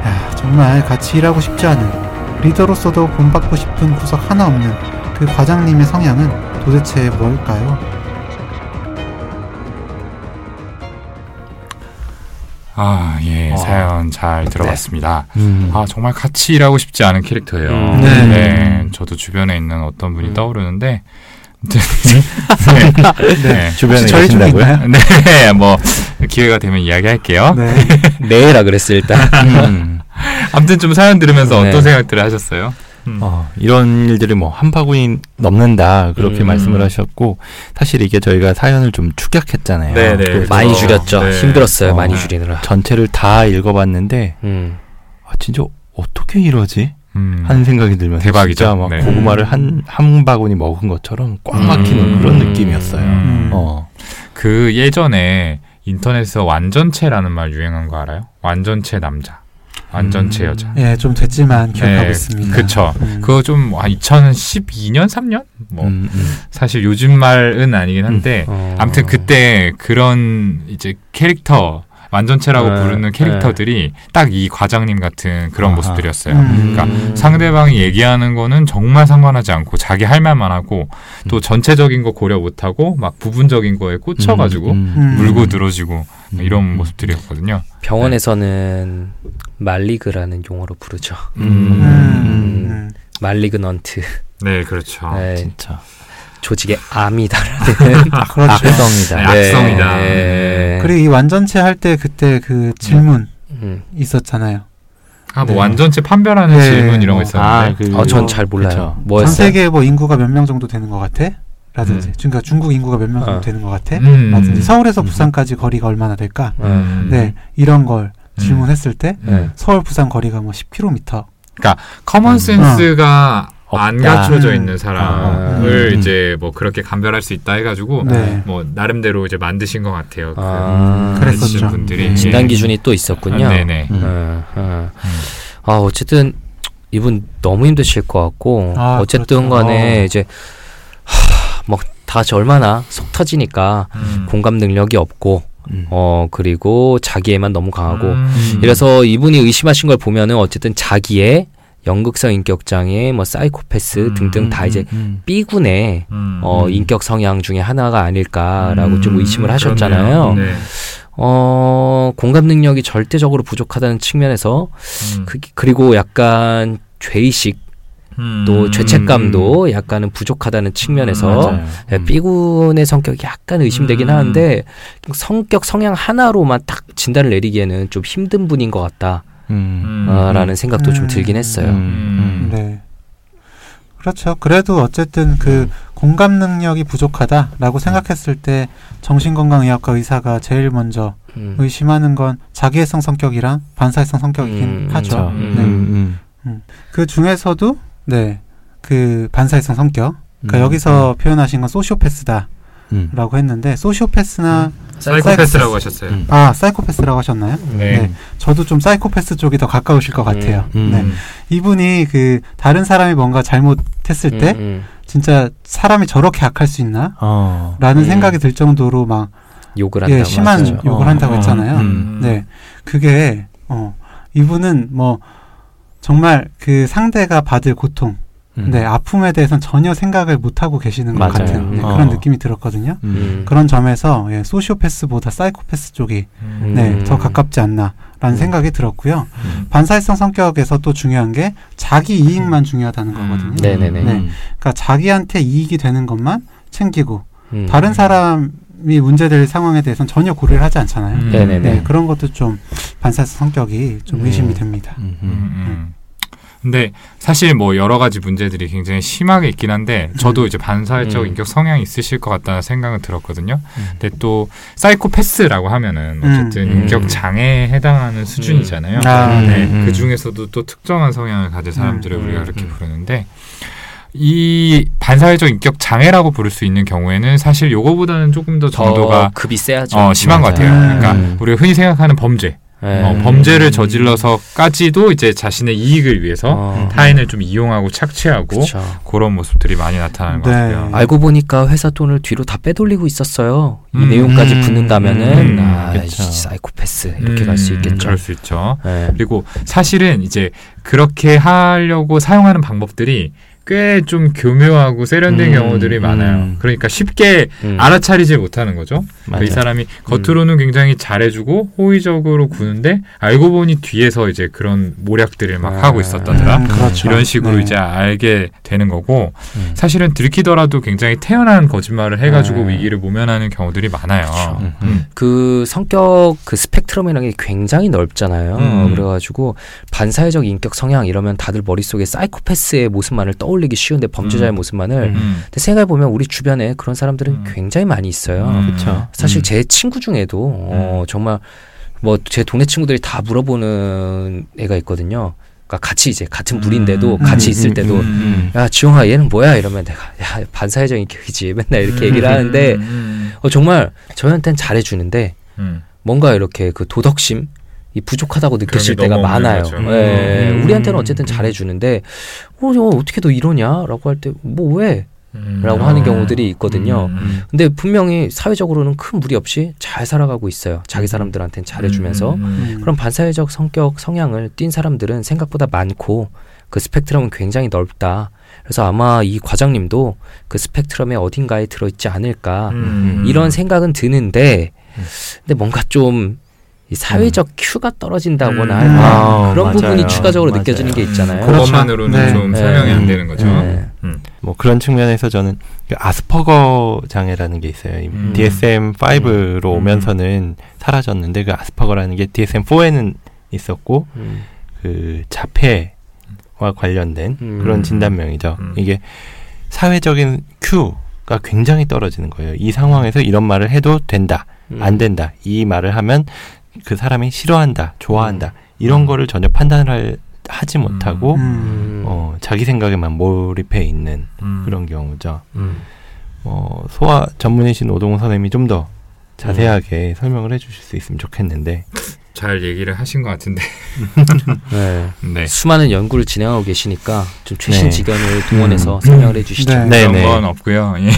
S2: 야, 정말 같이 일하고 싶지 않은 리더로서도 본받고 싶은 구석 하나 없는 그 과장님의 성향은 도대체 뭘까요?
S1: 아, 예,
S4: 어.
S1: 사연 잘 들어봤습니다.
S4: 음.
S1: 아, 정말 같이 일하고 싶지 않은 캐릭터예요.
S3: 음.
S2: 네.
S1: 네, 저도 주변에 있는 어떤 분이
S3: 음.
S1: 떠오르는데, 네, 네,
S4: 주변에
S2: 혹시 저희 중에
S4: 계신다고요?
S1: 네, 뭐 기회가 되면 이야기할게요.
S2: 네.
S3: 내라 그랬어 일단.
S4: 음.
S1: 아무튼 좀 사연 들으면서
S3: 네.
S1: 어떤 생각들을 하셨어요? 음.
S4: 어, 이런 일들이 뭐한 바구니 넘는다 그렇게
S3: 음.
S4: 말씀을 하셨고 사실 이게 저희가 사연을 좀 축약했잖아요.
S1: 네, 네.
S4: 그래서
S3: 많이
S1: 어,
S3: 줄였죠.
S1: 네.
S3: 힘들었어요.
S4: 어.
S3: 많이 줄이느라.
S4: 전체를 다 읽어봤는데
S3: 음.
S4: 아, 진짜 어떻게 이러지?
S1: 음.
S4: 하는 생각이 들면서
S1: 대박이죠.
S4: 진짜 막
S1: 네.
S4: 고구마를 한, 한 바구니 먹은 것처럼 꽉 막히는
S3: 음.
S4: 그런 느낌이었어요.
S1: 음.
S4: 어.
S1: 그 예전에 인터넷에서 완전체라는 말 유행한 거 알아요? 완전체 남자, 완전체
S4: 음.
S1: 여자.
S2: 예, 좀 됐지만 기억하고
S1: 네,
S2: 있습니다.
S1: 그쵸.
S2: 음.
S1: 그거 좀한 2012년, 3년? 뭐
S4: 음, 음.
S1: 사실 요즘 말은 아니긴 한데
S3: 어.
S1: 아무튼 그때 그런 이제 캐릭터 완전체라고
S3: 네,
S1: 부르는 캐릭터들이 딱이 과장님 같은 그런
S4: 아하.
S1: 모습들이었어요.
S2: 음.
S1: 그러니까
S3: 음.
S1: 상대방이 얘기하는 거는 정말 상관하지 않고 자기 할 말만 하고 또
S4: 음.
S1: 전체적인 거 고려 못 하고 막 부분적인 거에 꽂혀가지고
S4: 음,
S2: 음.
S1: 물고 늘어지고
S4: 음.
S1: 이런
S4: 음.
S1: 모습들이었거든요.
S3: 병원에서는 말리그라는 용어로 부르죠.
S1: 음.
S2: 음. 음.
S3: 말리그넌트.
S1: 네, 그렇죠.
S3: 네.
S4: 진짜.
S3: 조직의 암이다라는
S1: 아,
S2: 그렇죠.
S4: 악성이다.
S1: 네. 악성이다.
S3: 네.
S2: 그리고 이 완전체 할 때 그때 그 질문
S3: 음.
S2: 있었잖아요.
S1: 아, 뭐
S2: 네.
S1: 완전체 판별하는
S2: 네.
S1: 질문 이런 거
S2: 어.
S1: 있었는데.
S3: 어, 전잘 몰라요.
S4: 그쵸.
S2: 전
S3: 뭐였어요?
S2: 세계에 뭐 인구가 몇 명 정도 되는 것 같아? 라든지
S1: 음.
S2: 그러니까 중국 인구가 몇 명 정도
S3: 어.
S2: 되는 것 같아?
S1: 음.
S2: 라든지 서울에서
S4: 음.
S2: 부산까지 거리가 얼마나 될까?
S1: 음.
S2: 네 이런 걸
S1: 음.
S2: 질문했을 때
S3: 네.
S2: 서울 부산 거리가 뭐 10km
S1: common
S4: 음.
S1: sense가 안
S4: 없다.
S1: 갖춰져
S2: 음.
S1: 있는 사람을
S4: 음.
S1: 이제 뭐 그렇게 감별할 수 있다 해가지고
S2: 네.
S1: 뭐 나름대로 이제 만드신 것 같아요. 그
S3: 아,
S2: 그랬었죠.
S1: 만드신 분들이
S2: 음.
S3: 진단 기준이 또 있었군요.
S1: 아, 네네.
S4: 음.
S3: 어, 어. 아 어쨌든 이분 너무 힘드실 것 같고
S2: 아,
S3: 어쨌든
S2: 그렇죠.
S3: 간에
S2: 어.
S3: 이제 하, 뭐다 같이 얼마나 속 터지니까
S1: 음.
S3: 공감 능력이 없고
S4: 음.
S3: 어 그리고 자기애만 너무 강하고
S1: 음.
S3: 이래서 이분이 의심하신 걸 보면은 어쨌든 자기의 연극성 인격 장애, 뭐 사이코패스
S1: 음,
S3: 등등 다 이제
S4: 음.
S3: B군의
S1: 음.
S3: 어
S4: 음.
S3: 인격 성향 중에 하나가 아닐까라고
S1: 음,
S3: 좀 의심을 하셨잖아요.
S1: 네.
S3: 어 공감 능력이 절대적으로 부족하다는 측면에서
S1: 음.
S3: 그, 그리고 약간 죄의식
S1: 음.
S3: 또 죄책감도 약간은 부족하다는 측면에서
S4: 맞아요.
S3: 예,
S4: 음.
S3: B군의 성격이 약간 의심되긴
S1: 음.
S3: 하는데 성격 성향 하나로만 딱 진단을 내리기에는 좀 힘든 분인 것 같다 라는
S4: 음.
S1: 음.
S3: 생각도 좀
S2: 음.
S3: 들긴 했어요.
S4: 음.
S2: 네. 그렇죠. 그래도 어쨌든 그 공감 능력이 부족하다라고 생각했을 때 정신건강의학과 의사가 제일 먼저
S3: 음.
S2: 의심하는 건 자기애성 성격이랑 반사회성 성격이긴
S3: 음,
S2: 하죠.
S4: 그렇죠.
S3: 음.
S2: 네.
S4: 음.
S2: 그 중에서도 네. 그 반사회성 성격. 그러니까
S4: 음.
S2: 여기서 표현하신 건 소시오패스다라고
S4: 음.
S2: 했는데 소시오패스나
S1: 사이코패스라고 하셨어요.
S4: 음.
S2: 아 사이코패스라고 하셨나요?
S1: 네.
S2: 네. 저도 좀 사이코패스 쪽이 더 가까우실 것 같아요.
S4: 음.
S2: 네. 이분이 그 다른 사람이 뭔가 잘못했을 때
S3: 음,
S2: 진짜 사람이 저렇게 악할 수 있나?
S4: 어.
S2: 라는
S3: 음.
S2: 생각이 들 정도로 막
S3: 욕을 한다고
S2: 예, 심한
S3: 하죠.
S2: 욕을
S4: 어,
S2: 한다고
S4: 어,
S2: 했잖아요.
S4: 음.
S2: 네. 그게 어 이분은 뭐 정말 그 상대가 받을 고통,
S4: 음.
S2: 네, 아픔에 대해서는 전혀 생각을 못 하고 계시는 것
S4: 맞아요.
S2: 같은 네,
S4: 어.
S2: 그런 느낌이 들었거든요.
S3: 음.
S2: 그런 점에서 예, 소시오패스보다 사이코패스 쪽이
S1: 음.
S2: 네,
S3: 음.
S2: 더 가깝지 않나 라는
S3: 음.
S2: 생각이 들었고요.
S4: 음.
S2: 반사회성 성격에서 또 중요한 게 자기 이익만 중요하다는
S1: 음.
S2: 거거든요.
S3: 네네네.
S2: 네.
S4: 음.
S2: 그러니까 자기한테 이익이 되는 것만 챙기고
S3: 음.
S2: 다른 사람 이 문제될 상황에 대해서는 전혀 고려를 하지 않잖아요.
S1: 음.
S3: 네네네.
S2: 네, 그런 것도 좀 반사회성 성격이 좀
S3: 음.
S2: 의심이 됩니다.
S4: 음.
S1: 음,
S4: 음.
S1: 음. 근데 사실 뭐 여러 가지 문제들이 굉장히 심하게 있긴 한데 저도
S2: 음.
S1: 이제 반사회적
S3: 음.
S1: 인격 성향이 있으실 것 같다는 생각은 들었거든요.
S4: 음.
S1: 근데 또 사이코패스라고 하면은 어쨌든
S3: 음.
S1: 인격 장애에 해당하는 수준이잖아요.
S2: 아,
S1: 네.
S4: 음.
S1: 그 중에서도 또 특정한 성향을 가진 사람들을
S3: 음.
S1: 우리가
S3: 음.
S1: 그렇게
S3: 음.
S1: 부르는데 이 반사회적 인격 장애라고 부를 수 있는 경우에는 사실 요거보다는 조금
S3: 더더
S1: 정도가
S3: 급이 세야죠.
S1: 어, 심한 것
S3: 맞아요.
S1: 같아요.
S2: 음.
S1: 그러니까
S4: 음.
S1: 우리가 흔히 생각하는 범죄,
S3: 네.
S1: 어,
S4: 음.
S1: 범죄를 저질러서까지도 이제 자신의 이익을 위해서
S3: 어.
S1: 타인을 좀 이용하고 착취하고
S3: 그쵸.
S1: 그런 모습들이 많이 나타나는 것
S2: 네.
S1: 같아요.
S3: 알고 보니까 회사 돈을 뒤로 다 빼돌리고 있었어요. 이
S1: 음.
S3: 내용까지
S2: 음.
S3: 붙는다면은
S1: 음.
S3: 아,
S4: 그쵸.
S3: 사이코패스 이렇게 갈수
S1: 음,
S3: 있겠죠.
S1: 그럴 수 있죠.
S3: 네.
S1: 그리고 사실은 이제 그렇게 하려고 사용하는 방법들이 꽤 좀 교묘하고 세련된
S4: 음,
S1: 경우들이 많아요.
S4: 음.
S1: 그러니까 쉽게
S3: 음.
S1: 알아차리지 못하는 거죠.
S4: 맞아요.
S1: 이 사람이 겉으로는 굉장히 잘해주고 호의적으로 구는데 알고 보니 뒤에서 이제 그런 모략들을 막
S3: 아.
S1: 하고 있었다더라.
S2: 음, 그렇죠.
S1: 이런 식으로
S2: 네.
S1: 이제 알게 되는 거고
S3: 음.
S1: 사실은 들키더라도 굉장히 태연한 거짓말을 해가지고
S3: 네.
S1: 위기를 모면하는 경우들이 많아요.
S3: 그렇죠.
S4: 음.
S1: 음.
S3: 그 성격 그 스펙트럼이라는 게 굉장히 넓잖아요.
S1: 음.
S3: 그래가지고 반사회적 인격 성향 이러면 다들 머릿속에 사이코패스의 모습만을 떠올 리기 쉬운데 범죄자의
S1: 음.
S3: 모습만을
S1: 음.
S3: 근데 생각해 보면 우리 주변에 그런 사람들은
S1: 음.
S3: 굉장히 많이 있어요.
S1: 음.
S3: 사실
S4: 음.
S3: 제 친구 중에도 어, 정말 뭐 제 동네 친구들이 다 물어보는 애가 있거든요. 그러니까 같이 이제 같은 부인데도
S2: 음.
S3: 같이
S2: 음,
S3: 있을
S4: 음,
S3: 때도
S4: 음, 음.
S3: 야 지용아 얘는 뭐야 이러면 내가 야 반사회적 인 격이지 맨날 이렇게 얘기를 하는데
S1: 음.
S3: 어, 정말 저한테는 잘해주는데
S1: 음.
S3: 뭔가 이렇게 그 도덕심 이 부족하다고 느껴질 때가 많아요. 예,
S4: 음.
S3: 우리한테는 어쨌든 잘해주는데 어, 저 어떻게 너 이러냐라고 할 때 뭐 왜?
S1: 음.
S3: 라고 하는 경우들이 있거든요.
S1: 음.
S3: 근데 분명히 사회적으로는 큰 무리 없이 잘 살아가고 있어요. 자기 사람들한테는 잘해주면서
S1: 음.
S2: 음.
S3: 그럼 반사회적 성격 성향을 띈 사람들은 생각보다 많고 그 스펙트럼은 굉장히 넓다. 그래서 아마 이 과장님도 그 스펙트럼의 어딘가에 들어있지 않을까
S1: 음.
S3: 이런 생각은 드는데
S4: 음.
S3: 근데 뭔가 좀 이 사회적 큐가 떨어진다거나
S1: 음.
S4: 아,
S3: 그런
S4: 맞아요.
S3: 부분이 추가적으로
S4: 맞아요.
S3: 느껴지는 게 있잖아요.
S2: 그렇죠.
S1: 그것만으로는
S2: 네.
S1: 좀
S3: 네.
S1: 설명이 안
S4: 음.
S1: 되는 거죠.
S3: 네.
S1: 음.
S4: 뭐 그런 측면에서 저는 그 아스퍼거 장애라는 게 있어요. 이
S1: 음.
S4: DSM-5로
S1: 음.
S4: 오면서는 사라졌는데 그 아스퍼거라는 게 DSM-4에는 있었고
S3: 음.
S4: 그 자폐와 관련된
S3: 음.
S4: 그런 진단명이죠.
S1: 음.
S4: 이게 사회적인 큐가 굉장히 떨어지는 거예요. 이 상황에서 이런 말을 해도 된다,
S3: 음.
S4: 안 된다. 이 말을 하면 그 사람이 싫어한다, 좋아한다. 이런
S1: 음.
S4: 거를 전혀 판단을 할- 하지 못하고
S2: 음.
S3: 음.
S4: 어, 자기 생각에만 몰입해 있는
S1: 음.
S4: 그런 경우죠.
S3: 음.
S4: 어, 소아 전문의신 오동훈 선생님이 좀 더 자세하게 설명을 해주실 수 있으면 좋겠는데.
S1: 잘 얘기를 하신 것 같은데.
S3: 네.
S1: 네.
S3: 수많은 연구를 진행하고 계시니까 좀 최신
S4: 네.
S3: 지견을 동원해서
S2: 음.
S3: 설명을 해주시죠.
S2: 네.
S4: 네,
S1: 그런
S4: 네.
S1: 건 없고요. 예.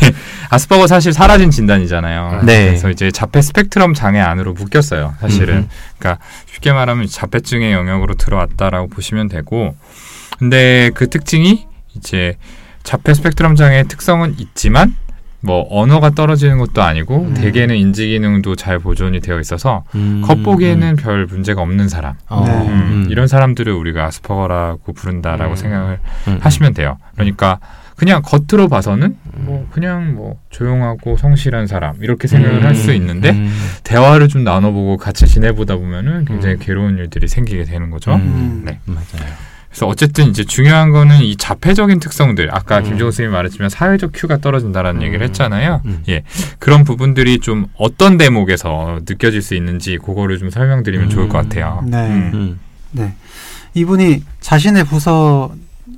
S1: 아스퍼거 사실 사라진 진단이잖아요.
S4: 네.
S1: 그래서 이제 자폐 스펙트럼 장애 안으로 묶였어요. 사실은.
S4: 음.
S1: 그러니까 쉽게 말하면 자폐증의 영역으로 들어왔다라고 보시면 되고, 근데 그 특징이 이제 자폐 스펙트럼 장애의 특성은 있지만 뭐 언어가 떨어지는 것도 아니고
S2: 음.
S1: 대개는 인지 기능도 잘 보존이 되어 있어서
S4: 음,
S1: 겉보기에는 별 문제가 없는 사람.
S4: 어,
S2: 네.
S1: 음,
S4: 음.
S1: 이런 사람들을 우리가 아스퍼거라고 부른다라고
S3: 음.
S1: 생각을
S4: 음.
S1: 하시면 돼요. 그러니까 그냥 겉으로 봐서는
S3: 음.
S1: 뭐 그냥 뭐 조용하고 성실한 사람 이렇게 생각을 할수
S4: 음.
S1: 있는데
S4: 음.
S1: 대화를 좀 나눠보고 같이 지내보다 보면은 굉장히
S3: 음.
S1: 괴로운 일들이 생기게 되는 거죠.
S4: 음.
S1: 네.
S4: 맞아요.
S1: 그래서 어쨌든 이제 중요한 거는 이 자폐적인 특성들 아까
S3: 음.
S1: 김종우 선생님이 말했지만 사회적 큐가 떨어진다라는
S3: 음.
S1: 얘기를 했잖아요.
S4: 음.
S1: 예 그런 부분들이 좀 어떤 대목에서 느껴질 수 있는지 그거를 좀 설명드리면 좋을 것 같아요.
S2: 네.
S1: 음.
S4: 음.
S2: 네. 이분이 자신의 부서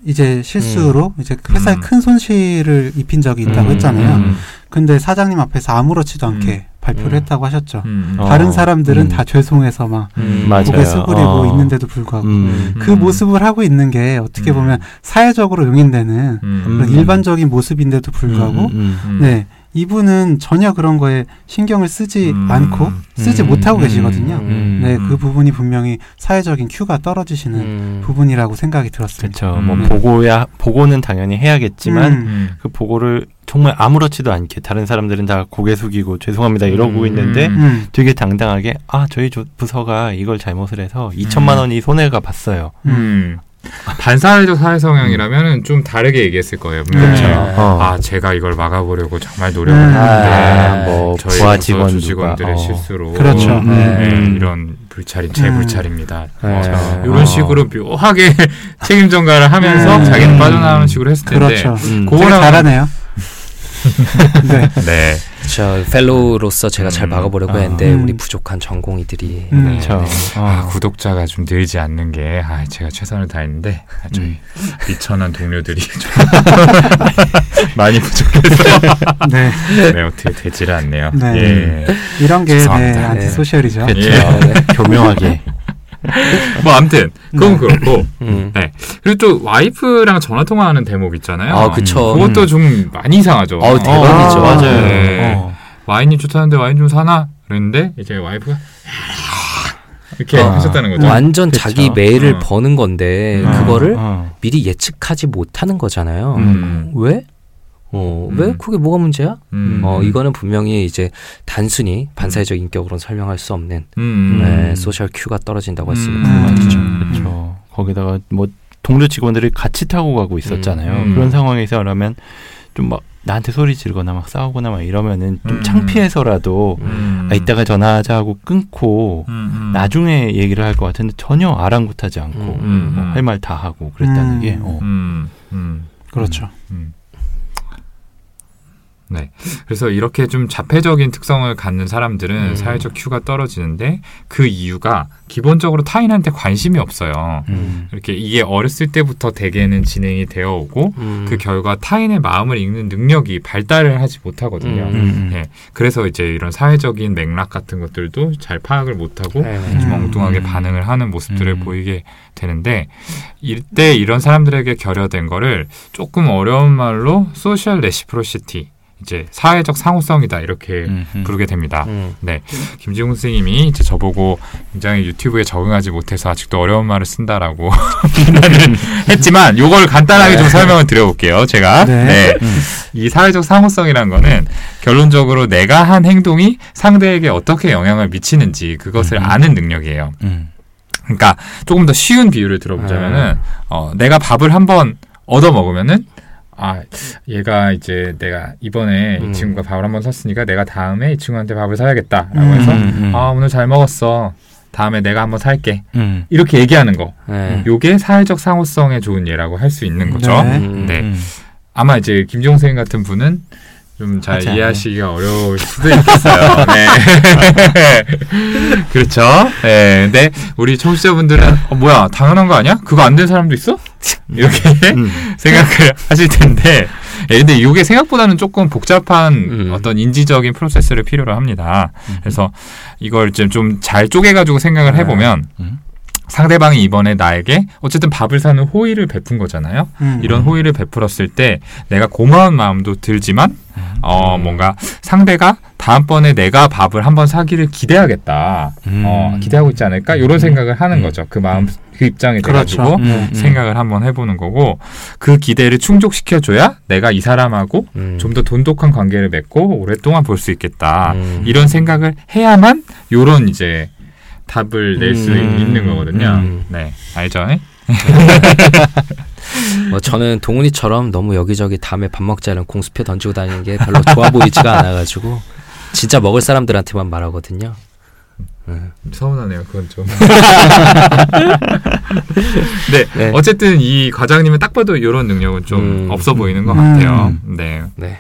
S2: 이제 실수로 이제 회사에
S1: 음.
S2: 큰 손실을 입힌 적이 있다고
S4: 음,
S2: 했잖아요.
S4: 음.
S2: 근데 사장님 앞에서 아무렇지도 않게 발표를
S3: 음.
S2: 했다고 하셨죠.
S1: 음.
S4: 어.
S2: 다른 사람들은
S4: 음.
S2: 다 죄송해서 막
S1: 음.
S2: 고개 수그리고
S4: 어.
S2: 있는데도 불구하고
S4: 음.
S2: 그
S1: 음.
S2: 모습을 하고 있는 게 어떻게
S1: 음.
S2: 보면 사회적으로 용인되는
S1: 음.
S2: 그런 일반적인 모습인데도 불구하고
S4: 음, 음,
S1: 음.
S2: 네 이분은 전혀 그런 거에 신경을 쓰지
S1: 음.
S2: 않고 쓰지
S4: 음.
S2: 못하고
S4: 음.
S2: 계시거든요.
S4: 음.
S2: 네,
S1: 음.
S2: 그 부분이 분명히 사회적인 큐가 떨어지시는
S3: 음.
S2: 부분이라고 생각이 들었습니다.
S4: 그렇죠.
S1: 음.
S4: 뭐
S1: 네.
S4: 보고야 보고는 당연히 해야겠지만
S2: 음.
S1: 음.
S4: 그 보고를 정말 아무렇지도 않게 다른 사람들은 다 고개 숙이고 죄송합니다 이러고
S3: 음.
S4: 있는데
S1: 음.
S2: 음.
S4: 되게 당당하게 아 저희 조- 부서가 이걸 잘못을 해서 2천만 원이 손해가 봤어요.
S1: 음. 반사회적 사회 성향이라면 좀 다르게 얘기했을 거예요.
S2: 그렇죠.
S4: 어.
S1: 아, 제가 이걸 막아보려고 정말 노력을
S2: 음.
S1: 했는데
S4: 아, 뭐
S1: 저희
S4: 부하
S1: 부서
S4: 직원
S1: 직원들의
S4: 어.
S1: 실수로
S2: 그렇죠.
S1: 네,
S3: 음.
S1: 이런 불찰인 제
S2: 음.
S1: 불찰입니다.
S3: 네.
S1: 이런
S4: 어.
S1: 식으로 묘하게 책임 전가를 하면서
S2: 음.
S1: 자기는 빠져나가는 식으로 했을 텐데
S2: 그렇죠.
S4: 음.
S1: 그거랑-
S2: 잘하네요. 네.
S1: 네.
S3: 저 펠로우로서 제가 잘
S1: 음.
S3: 막아보려고
S4: 아.
S3: 했는데
S2: 음.
S3: 우리 부족한 전공의들이
S2: 음.
S3: 네.
S4: 그렇죠.
S1: 아,
S4: 어.
S1: 구독자가 좀 늘지 않는 게 아, 제가 최선을 다했는데 아, 저희
S4: 음.
S1: 비천한 동료들이 좀 많이 부족해서
S2: 네.
S1: 네, 어떻게 되지를 않네요.
S2: 네.
S1: 예.
S2: 이런 게 네. 안티소셜이죠.
S4: 그렇죠.
S1: 예.
S3: 네.
S4: 교묘하게.
S1: 뭐 아무튼 그건
S2: 네.
S1: 그렇고
S3: 음.
S1: 네. 그리고 또 와이프랑 전화 통화하는 대목 있잖아요.
S3: 아, 그쵸.
S1: 그것도 좀 많이 이상하죠.
S3: 어우, 대박이죠.
S4: 어, 맞아요.
S1: 네.
S4: 어.
S1: 와인이 좋다는데 와인 좀 사나? 그랬는데 이제 와이프가 이렇게
S4: 아.
S1: 하셨다는 거죠.
S3: 완전
S4: 그쵸.
S3: 자기 매일을
S1: 어.
S3: 버는 건데
S1: 어.
S3: 그거를
S4: 어.
S3: 미리 예측하지 못하는 거잖아요.
S1: 음.
S3: 왜? 어,
S1: 음.
S3: 왜? 그게 뭐가 문제야?
S1: 음.
S3: 어, 이거는 분명히 이제 단순히 반사회적 인격으로는 설명할 수 없는
S1: 음.
S3: 네, 소셜 큐가 떨어진다고 했으면
S1: 음.
S3: 그만이죠.
S1: 음.
S4: 그렇죠. 거기다가 뭐 동료 직원들이 같이 타고 가고 있었잖아요.
S1: 음.
S4: 그런 상황에서 그러면 좀 막 나한테 소리 지르거나 막 싸우거나 막 이러면은 좀
S1: 음.
S4: 창피해서라도
S1: 음.
S4: 아, 이따가 전화하자 하고 끊고
S1: 음, 음.
S4: 나중에 얘기를 할 것 같은데 전혀 아랑곳하지 않고
S3: 음,
S1: 음,
S4: 뭐
S1: 음.
S4: 할말 다 하고 그랬다는
S2: 음.
S4: 게 어.
S1: 음. 음.
S2: 그렇죠.
S1: 음. 네. 그래서 이렇게 좀 자폐적인 특성을 갖는 사람들은
S3: 음.
S1: 사회적 큐가 떨어지는데 그 이유가 기본적으로 타인한테 관심이 없어요.
S4: 음.
S1: 이렇게 이게 어렸을 때부터 대개는 진행이 되어 오고
S3: 음.
S1: 그 결과 타인의 마음을 읽는 능력이 발달을 하지 못하거든요. 예. 그래서 이제 이런 사회적인 맥락 같은 것들도 잘 파악을 못하고
S3: 네.
S1: 좀
S2: 음.
S1: 엉뚱하게
S4: 음.
S1: 반응을 하는 모습들을
S4: 음.
S1: 보이게 되는데 이때 이런 사람들에게 결여된 거를 조금 어려운 말로 social reciprocity 이제 사회적 상호성이다 이렇게
S4: 음. 음.
S1: 부르게 됩니다.
S3: 음.
S1: 네, 김지웅 선생님이 이제 저보고 굉장히 유튜브에 적응하지 못해서 아직도 어려운 말을 쓴다라고 비난을 했지만 요걸 간단하게 좀 설명을 드려볼게요. 제가
S2: 네.
S1: 네.
S4: 음.
S1: 이 사회적 상호성이란 거는 결론적으로 내가 한 행동이 상대에게 어떻게 영향을 미치는지 그것을
S4: 음.
S1: 아는 능력이에요.
S4: 음.
S1: 그러니까 조금 더 쉬운 비유를 들어보자면은 어, 내가 밥을 한번 얻어 먹으면은 아 얘가 이제 내가 이번에
S3: 음.
S1: 이 친구가 밥을 한번 샀으니까 내가 다음에 이 친구한테 밥을 사야겠다라고
S2: 음.
S1: 해서
S4: 음,
S1: 아 오늘 잘 먹었어 다음에 내가 한번 살게
S4: 음.
S1: 이렇게 얘기하는 거
S3: 네.
S1: 요게 사회적 상호성에 좋은 예라고 할 수 있는 거죠.
S2: 네.
S3: 음.
S1: 네.
S4: 음.
S1: 아마 이제 김종 선생 같은 분은 좀잘
S2: 그렇지 않아요.
S1: 이해하시기가 어려울 수도 있겠어요. 네. 그렇죠. 네. 근데 우리 청취자분들은 어, 뭐야 당연한 거 아니야? 그거 안 된 사람도 있어? 이렇게
S4: 음.
S1: 생각을 하실 텐데, 예, 근데 이게 생각보다는 조금 복잡한
S3: 음.
S1: 어떤 인지적인 프로세스를 필요로 합니다.
S4: 음.
S1: 그래서 이걸 좀 잘 쪼개가지고 생각을 해보면
S4: 음.
S1: 상대방이 이번에 나에게 어쨌든 밥을 사는 호의를 베푼 거잖아요.
S2: 음.
S1: 이런 호의를 베풀었을 때 내가 고마운 마음도 들지만 어
S3: 음.
S1: 뭔가 상대가 다음번에 내가 밥을 한번 사기를 기대하겠다.
S4: 음.
S1: 어 기대하고 있지 않을까? 이런 생각을 하는
S4: 음.
S1: 거죠. 그 마음 그 입장에
S2: 그렇죠.
S1: 돼가지고
S4: 음, 음.
S1: 생각을 한번 해 보는 거고 그 기대를 충족시켜 줘야 내가 이 사람하고
S3: 음.
S1: 좀더 돈독한 관계를 맺고 오랫동안 볼 수 있겠다.
S3: 음.
S1: 이런 생각을 해야만 요런 이제 답을 낼수
S3: 음.
S1: 있는 거거든요.
S3: 음.
S1: 네, 알죠?
S3: 뭐 저는 동훈이처럼 너무 여기저기 다음에 밥 먹자는 공수표 던지고 다니는 게 별로 좋아 보이지가 않아가지고 진짜 먹을 사람들한테만 말하거든요. 음.
S1: 서운하네요. 그건 좀. 네,
S3: 네.
S1: 어쨌든 이 과장님은 딱 봐도 이런 능력은 좀
S3: 음.
S1: 없어 보이는 것
S2: 음.
S1: 같아요. 네.
S3: 네.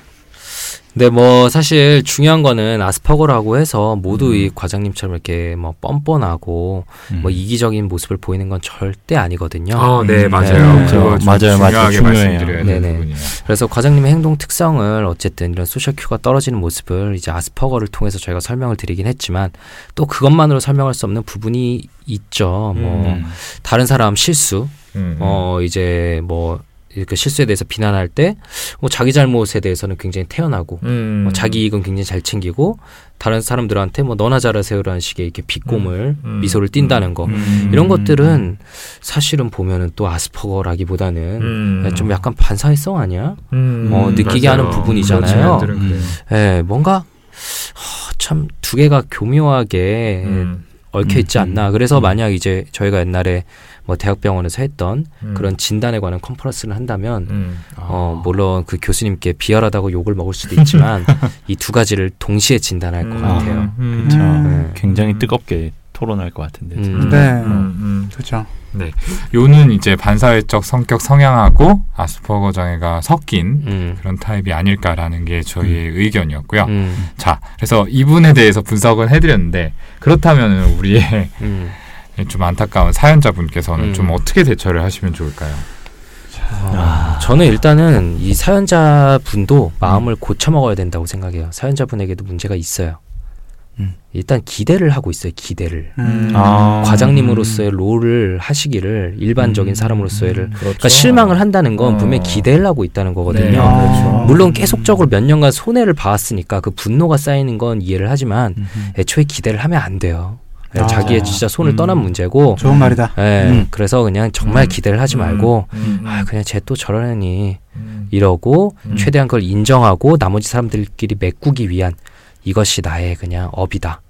S3: 근데 뭐 사실 중요한 거는 아스퍼거라고 해서 모두
S1: 음.
S3: 이 과장님처럼 이렇게 뭐 뻔뻔하고
S4: 음.
S3: 뭐 이기적인 모습을 보이는 건 절대 아니거든요.
S1: 아, 네,
S4: 음,
S1: 맞아요.
S3: 네.
S1: 좀
S4: 맞아요, 맞아요.
S1: 중요하게
S4: 중요해요.
S1: 말씀드려야 되는
S3: 네네.
S1: 부분이에요.
S3: 그래서 과장님의 행동 특성을 어쨌든 이런 소셜 큐가 떨어지는 모습을 이제 아스퍼거를 통해서 저희가 설명을 드리긴 했지만 또 그것만으로 설명할 수 없는 부분이 있죠. 뭐
S4: 음.
S3: 다른 사람 실수,
S1: 음, 음.
S3: 어 이제 뭐 이렇게 실수에 대해서 비난할 때 뭐 자기 잘못에 대해서는 굉장히 태연하고
S1: 음.
S3: 뭐 자기 이익은 굉장히 잘 챙기고 다른 사람들한테 뭐 너나 잘하세요라는 식의 이렇게 비꼬물
S1: 음, 음,
S3: 미소를 띈다는 거
S4: 음.
S3: 이런 것들은 사실은 보면은 또 아스퍼거라기보다는
S1: 음.
S3: 좀 약간 반사회성 아니야?
S1: 음,
S3: 어, 느끼게
S1: 맞아요.
S3: 하는 부분이잖아요.
S1: 그래요.
S3: 예, 뭔가 어, 참두 개가 교묘하게
S1: 음,
S3: 얽혀 있지
S4: 음,
S3: 않나.
S4: 음,
S3: 그래서
S4: 음.
S3: 만약 이제 저희가 옛날에 뭐 대학병원에서 했던
S1: 음.
S3: 그런 진단에 관한 컨퍼런스를 한다면
S1: 음.
S3: 어, 물론 그 교수님께 비열하다고 욕을 먹을 수도 있지만 이 두 가지를 동시에 진단할 것
S1: 음.
S3: 같아요.
S1: 음.
S4: 그쵸.
S2: 음.
S4: 굉장히
S1: 음.
S4: 뜨겁게 토론할 것 같은데.
S3: 음.
S2: 네.
S1: 음, 음.
S2: 그렇죠.
S1: 요는 이제 반사회적 성격 성향하고 아스퍼거 장애가 섞인
S3: 음.
S1: 그런 타입이 아닐까라는 게 저희의 의견이었고요.
S3: 음.
S1: 자, 그래서 이분에 대해서 분석을 해드렸는데 그렇다면 우리의
S3: 음.
S1: 좀 안타까운 사연자분께서는
S3: 음.
S1: 좀 어떻게 대처를 하시면 좋을까요?
S3: 어, 저는 일단은 이 사연자 분도 마음을 고쳐 먹어야 된다고 생각해요. 사연자 분에게도 문제가 있어요.
S4: 음.
S3: 일단 기대를 하고 있어요. 기대를.
S2: 음.
S4: 아.
S3: 과장님으로서의 롤을 하시기를 일반적인
S4: 음.
S3: 사람으로서의 를
S1: 그렇죠.
S3: 그러니까 실망을 한다는 건
S1: 어.
S3: 분명히 기대를 하고 있다는 거거든요.
S1: 네,
S2: 아.
S1: 그렇죠.
S3: 물론 계속적으로 몇 년간 손해를 봐왔으니까 그 분노가 쌓이는 건 이해를 하지만
S4: 음.
S3: 애초에 기대를 하면 안 돼요. 예,
S2: 아.
S3: 자기의 진짜 손을
S4: 음.
S3: 떠난 문제고
S2: 좋은 말이다.
S3: 예,
S4: 음.
S3: 그래서 그냥 정말
S1: 음.
S3: 기대를 하지
S1: 음.
S3: 말고
S1: 음, 음,
S3: 아 그냥 쟤 또 저러니
S1: 음.
S3: 이러고
S1: 음.
S3: 최대한 그걸 인정하고 나머지 사람들끼리 메꾸기 위한 이것이 나의 그냥 업이다.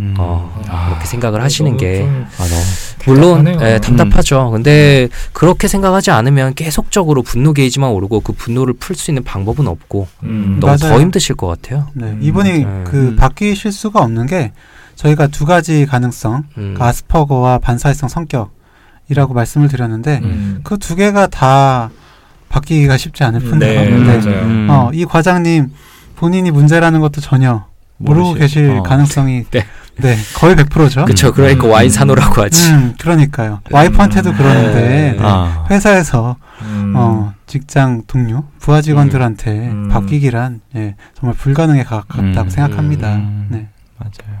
S4: 음.
S3: 어,
S1: 아,
S3: 그렇게 생각을 하시는
S1: 게좀
S4: 아.
S3: 물론. 예, 답답하죠. 근데 그렇게 생각하지 않으면 계속적으로 분노 게이지만 오르고 그 분노를 풀 수 있는 방법은 없고
S1: 음.
S3: 너무
S2: 맞아요.
S3: 더 힘드실 것 같아요.
S2: 네,
S1: 음,
S2: 이분이. 그
S4: 음.
S2: 바뀌실 수가 없는 게 저희가 두 가지 가능성,
S3: 음.
S2: 그 아스퍼거와 반사회성 성격이라고 말씀을 드렸는데
S1: 음.
S2: 그두 개가 다 바뀌기가 쉽지 않을 뿐이에요.
S1: 네,
S2: 근데
S1: 맞아요.
S4: 음.
S2: 어, 이 과장님 본인이 문제라는 것도 전혀 모르고
S4: 모르시-
S2: 계실
S4: 어.
S2: 가능성이
S3: 네.
S2: 네, 거의 100%죠.
S3: 그쵸. 그러니까
S1: 음.
S3: 와인 사노라고 하지.
S2: 음, 그러니까요. 와이프한테도 그러는데
S3: 네.
S2: 네.
S4: 아.
S2: 회사에서
S1: 음.
S2: 어, 직장 동료, 부하 직원들한테
S1: 음.
S2: 바뀌기란 예, 정말 불가능에 가깝다고
S4: 음.
S2: 생각합니다.
S4: 음.
S2: 네.
S4: 맞아요.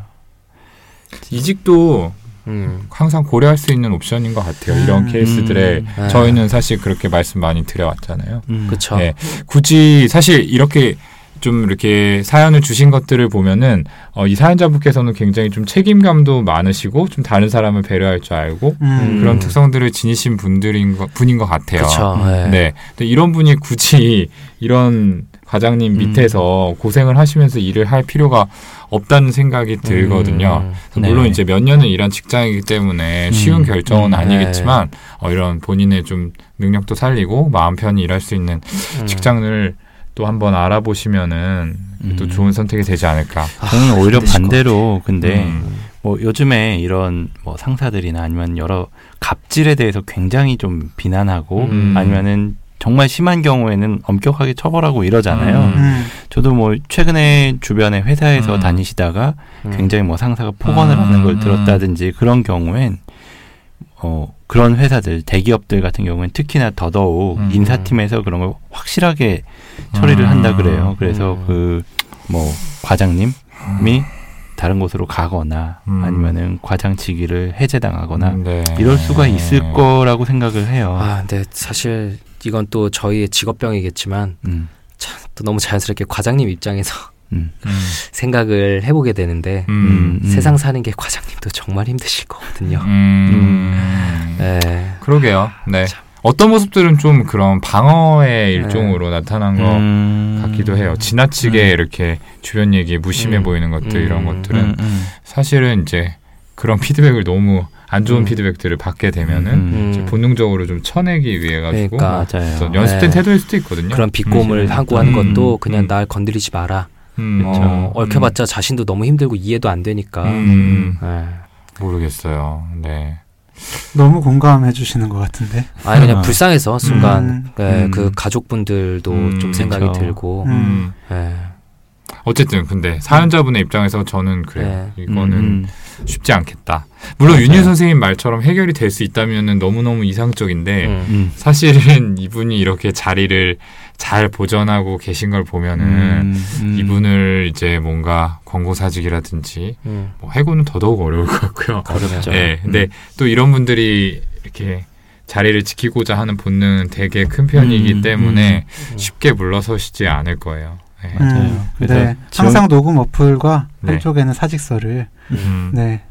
S1: 이직도
S3: 음.
S1: 항상 고려할 수 있는 옵션인 것 같아요. 이런
S2: 음.
S1: 케이스들에
S3: 음.
S1: 저희는 사실 그렇게 말씀 많이 드려왔잖아요.
S4: 음.
S3: 그쵸.
S1: 네. 굳이 사실 이렇게 좀 이렇게 사연을 주신 것들을 보면은 어, 이 사연자분께서는 굉장히 좀 책임감도 많으시고 좀 다른 사람을 배려할 줄 알고
S2: 음.
S1: 그런 특성들을 지니신 분들인 거, 분인 것 같아요.
S3: 그쵸.
S4: 음.
S3: 예.
S1: 네. 근데 이런 분이 굳이 이런 과장님
S4: 음.
S1: 밑에서 고생을 하시면서 일을 할 필요가 없다는 생각이 들거든요.
S3: 음.
S1: 물론
S4: 네.
S1: 이제 몇 년을 일한 직장이기 때문에 쉬운
S4: 음.
S1: 결정은
S4: 음.
S1: 아니겠지만 어, 이런 본인의 좀 능력도 살리고 마음 편히 일할 수 있는
S3: 음.
S1: 직장을 또 한번 알아보시면은 또
S4: 음.
S1: 좋은 선택이 되지 않을까.
S4: 저는 오히려
S3: 힘드실 것
S4: 반대로 근데
S1: 음.
S4: 뭐 요즘에 이런 뭐 상사들이나 아니면 여러 갑질에 대해서 굉장히 좀 비난하고
S1: 음.
S4: 아니면은 정말 심한 경우에는 엄격하게 처벌하고 이러잖아요.
S1: 음.
S2: 음.
S4: 저도 뭐 최근에 주변에 회사에서
S1: 음.
S4: 다니시다가
S3: 음.
S4: 굉장히 뭐 상사가 폭언을
S1: 음.
S4: 하는 걸
S1: 음.
S4: 들었다든지 그런 경우엔 어 그런 회사들 대기업들 같은 경우엔 특히나 더더욱
S1: 음.
S4: 인사팀에서 그런 걸 확실하게 처리를
S1: 음.
S4: 한다 그래요. 그래서
S3: 음.
S4: 그뭐 과장님이 다른 곳으로 가거나
S1: 음.
S4: 아니면은 과장직위를 해제당하거나
S1: 음, 네.
S4: 이럴 수가 있을 거라고 생각을 해요.
S3: 아, 근데 사실 이건 또 저희의 직업병이겠지만
S4: 음,
S3: 또 너무 자연스럽게 과장님 입장에서
S4: 음,
S1: 음.
S3: 생각을 해보게 되는데
S1: 음.
S4: 음.
S3: 세상 사는 게 과장님도 정말 힘드실 거거든요.
S1: 음.
S3: 네.
S1: 그러게요. 네. 어떤 모습들은 좀 그런 방어의 일종으로 나타난 것
S4: 음.
S1: 같기도 해요. 지나치게
S4: 음.
S1: 이렇게 주변 얘기에 무심해
S3: 음.
S1: 보이는 것들 이런
S3: 음.
S1: 것들은
S4: 음, 음,
S1: 사실은 이제 그런 피드백을 너무 안 좋은
S3: 음.
S1: 피드백들을 받게 되면은
S4: 음.
S1: 이제 본능적으로 좀 쳐내기 위해 가지고
S3: 그러니까.
S4: 맞아요.
S1: 어떤 연습된
S3: 네.
S1: 태도일 수도 있거든요.
S3: 그런 음. 하고 하는
S1: 음.
S3: 것도 그냥
S1: 음.
S3: 날 건드리지 마라.
S1: 음,
S3: 어. 얽혀봤자 자신도 너무 힘들고 이해도 안 되니까.
S1: 음,
S3: 네.
S1: 모르겠어요. 네.
S2: 너무 공감해 주시는 것 같은데.
S3: 아니 그냥
S4: 아.
S3: 불쌍해서 순간
S2: 음.
S3: 네,
S1: 음.
S3: 그 가족분들도
S1: 음,
S3: 좀 생각이
S4: 그쵸.
S3: 들고
S2: 음.
S1: 음.
S3: 네.
S1: 어쨌든 근데 사연자분의 입장에서 저는 그래요.
S3: 네.
S1: 이거는
S4: 음,
S1: 쉽지 않겠다. 물론
S4: 맞아요.
S1: 윤유 선생님 말처럼 해결이 될 수 있다면은 너무너무 이상적인데
S3: 음.
S4: 음.
S1: 사실은 이분이 이렇게 자리를 잘 보존하고 계신 걸 보면은
S4: 음, 음.
S1: 이분을 이제 뭔가 권고사직이라든지
S3: 음.
S1: 뭐 해고는 더더욱 어려울 것 같고요.
S3: 그렇죠.
S1: 예. 근데 또 이런 분들이 이렇게 자리를 지키고자 하는 본능은 되게 큰 편이기
S4: 음,
S1: 때문에
S3: 음.
S1: 쉽게 물러서시지 않을 거예요. 예.
S4: 맞아요.
S2: 음,
S4: 그래서
S2: 네.
S4: 지원-
S2: 항상 녹음 어플과
S1: 네.
S2: 한쪽에는 사직서를
S1: 음,
S2: 네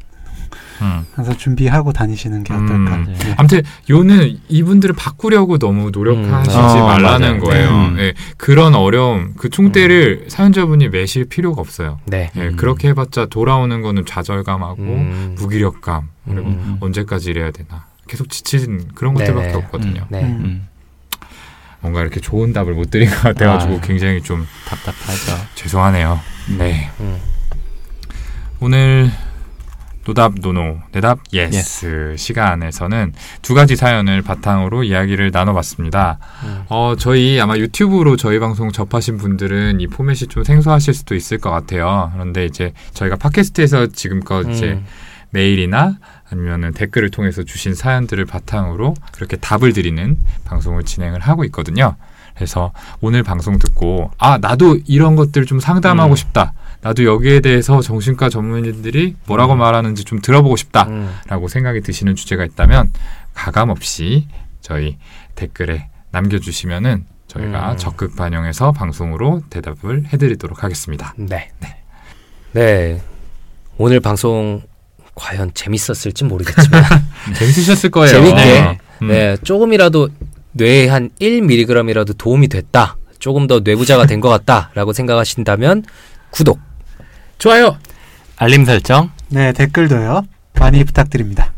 S1: 음.
S2: 항상 준비하고 다니시는 게 어떨까.
S1: 음.
S2: 네.
S1: 아무튼 요는 이분들을 바꾸려고 너무 노력하시지
S3: 음,
S4: 어,
S1: 말라는
S4: 맞아요.
S1: 거예요.
S4: 음.
S1: 예, 그런 어려움, 그 충대를 사연자분이 매실 필요가 없어요.
S3: 네.
S1: 예,
S4: 음.
S1: 그렇게 해봤자 돌아오는 거는 좌절감하고
S3: 음.
S1: 무기력감 그리고
S3: 음.
S1: 언제까지 이래야 되나 계속 지친 그런
S3: 네.
S1: 것들밖에 없거든요.
S3: 네.
S2: 음.
S4: 음,
S1: 뭔가 이렇게 좋은 답을 못 드린 것 같아가지고
S4: 아.
S1: 굉장히 좀
S4: 답답하죠.
S1: 죄송하네요. 네.
S3: 음.
S1: 오늘 노답 no no 대답 yes 시간에서는 두 가지 사연을 바탕으로 이야기를 나눠봤습니다.
S3: 음.
S1: 어 저희 아마 유튜브로 저희 방송 접하신 분들은 이 포맷이 좀 생소하실 수도 있을 것 같아요. 그런데 이제 저희가 팟캐스트에서 지금껏 이제
S3: 음.
S1: 메일이나 아니면은 댓글을 통해서 주신 사연들을 바탕으로 그렇게 답을 드리는 방송을 진행을 하고 있거든요. 그래서 오늘 방송 듣고 아 나도 이런 것들 좀 상담하고
S3: 음.
S1: 싶다. 나도 여기에 대해서 정신과 전문의들이 뭐라고
S3: 음.
S1: 말하는지 좀 들어보고 싶다라고
S3: 음.
S1: 생각이 드시는 주제가 있다면 가감 없이 저희 댓글에 남겨주시면은 저희가
S3: 음.
S1: 적극 반영해서 방송으로 대답을 해드리도록 하겠습니다.
S3: 네. 네. 오늘 방송 과연 재밌었을지 모르겠지만
S1: 재밌으셨을 거예요.
S3: 재밌게
S1: 네. 음.
S3: 네, 조금이라도 뇌에 한 1mg이라도 도움이 됐다. 조금 더 뇌부자가 된 것 같다라고 생각하신다면 구독.
S1: 좋아요.
S4: 알림 설정.
S2: 네 댓글도요 많이 부탁드립니다.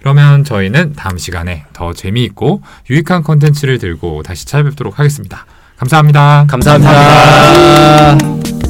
S1: 그러면 저희는 다음 시간에 더 재미있고 유익한 컨텐츠를 들고 다시 찾아뵙도록 하겠습니다. 감사합니다.
S3: 감사합니다.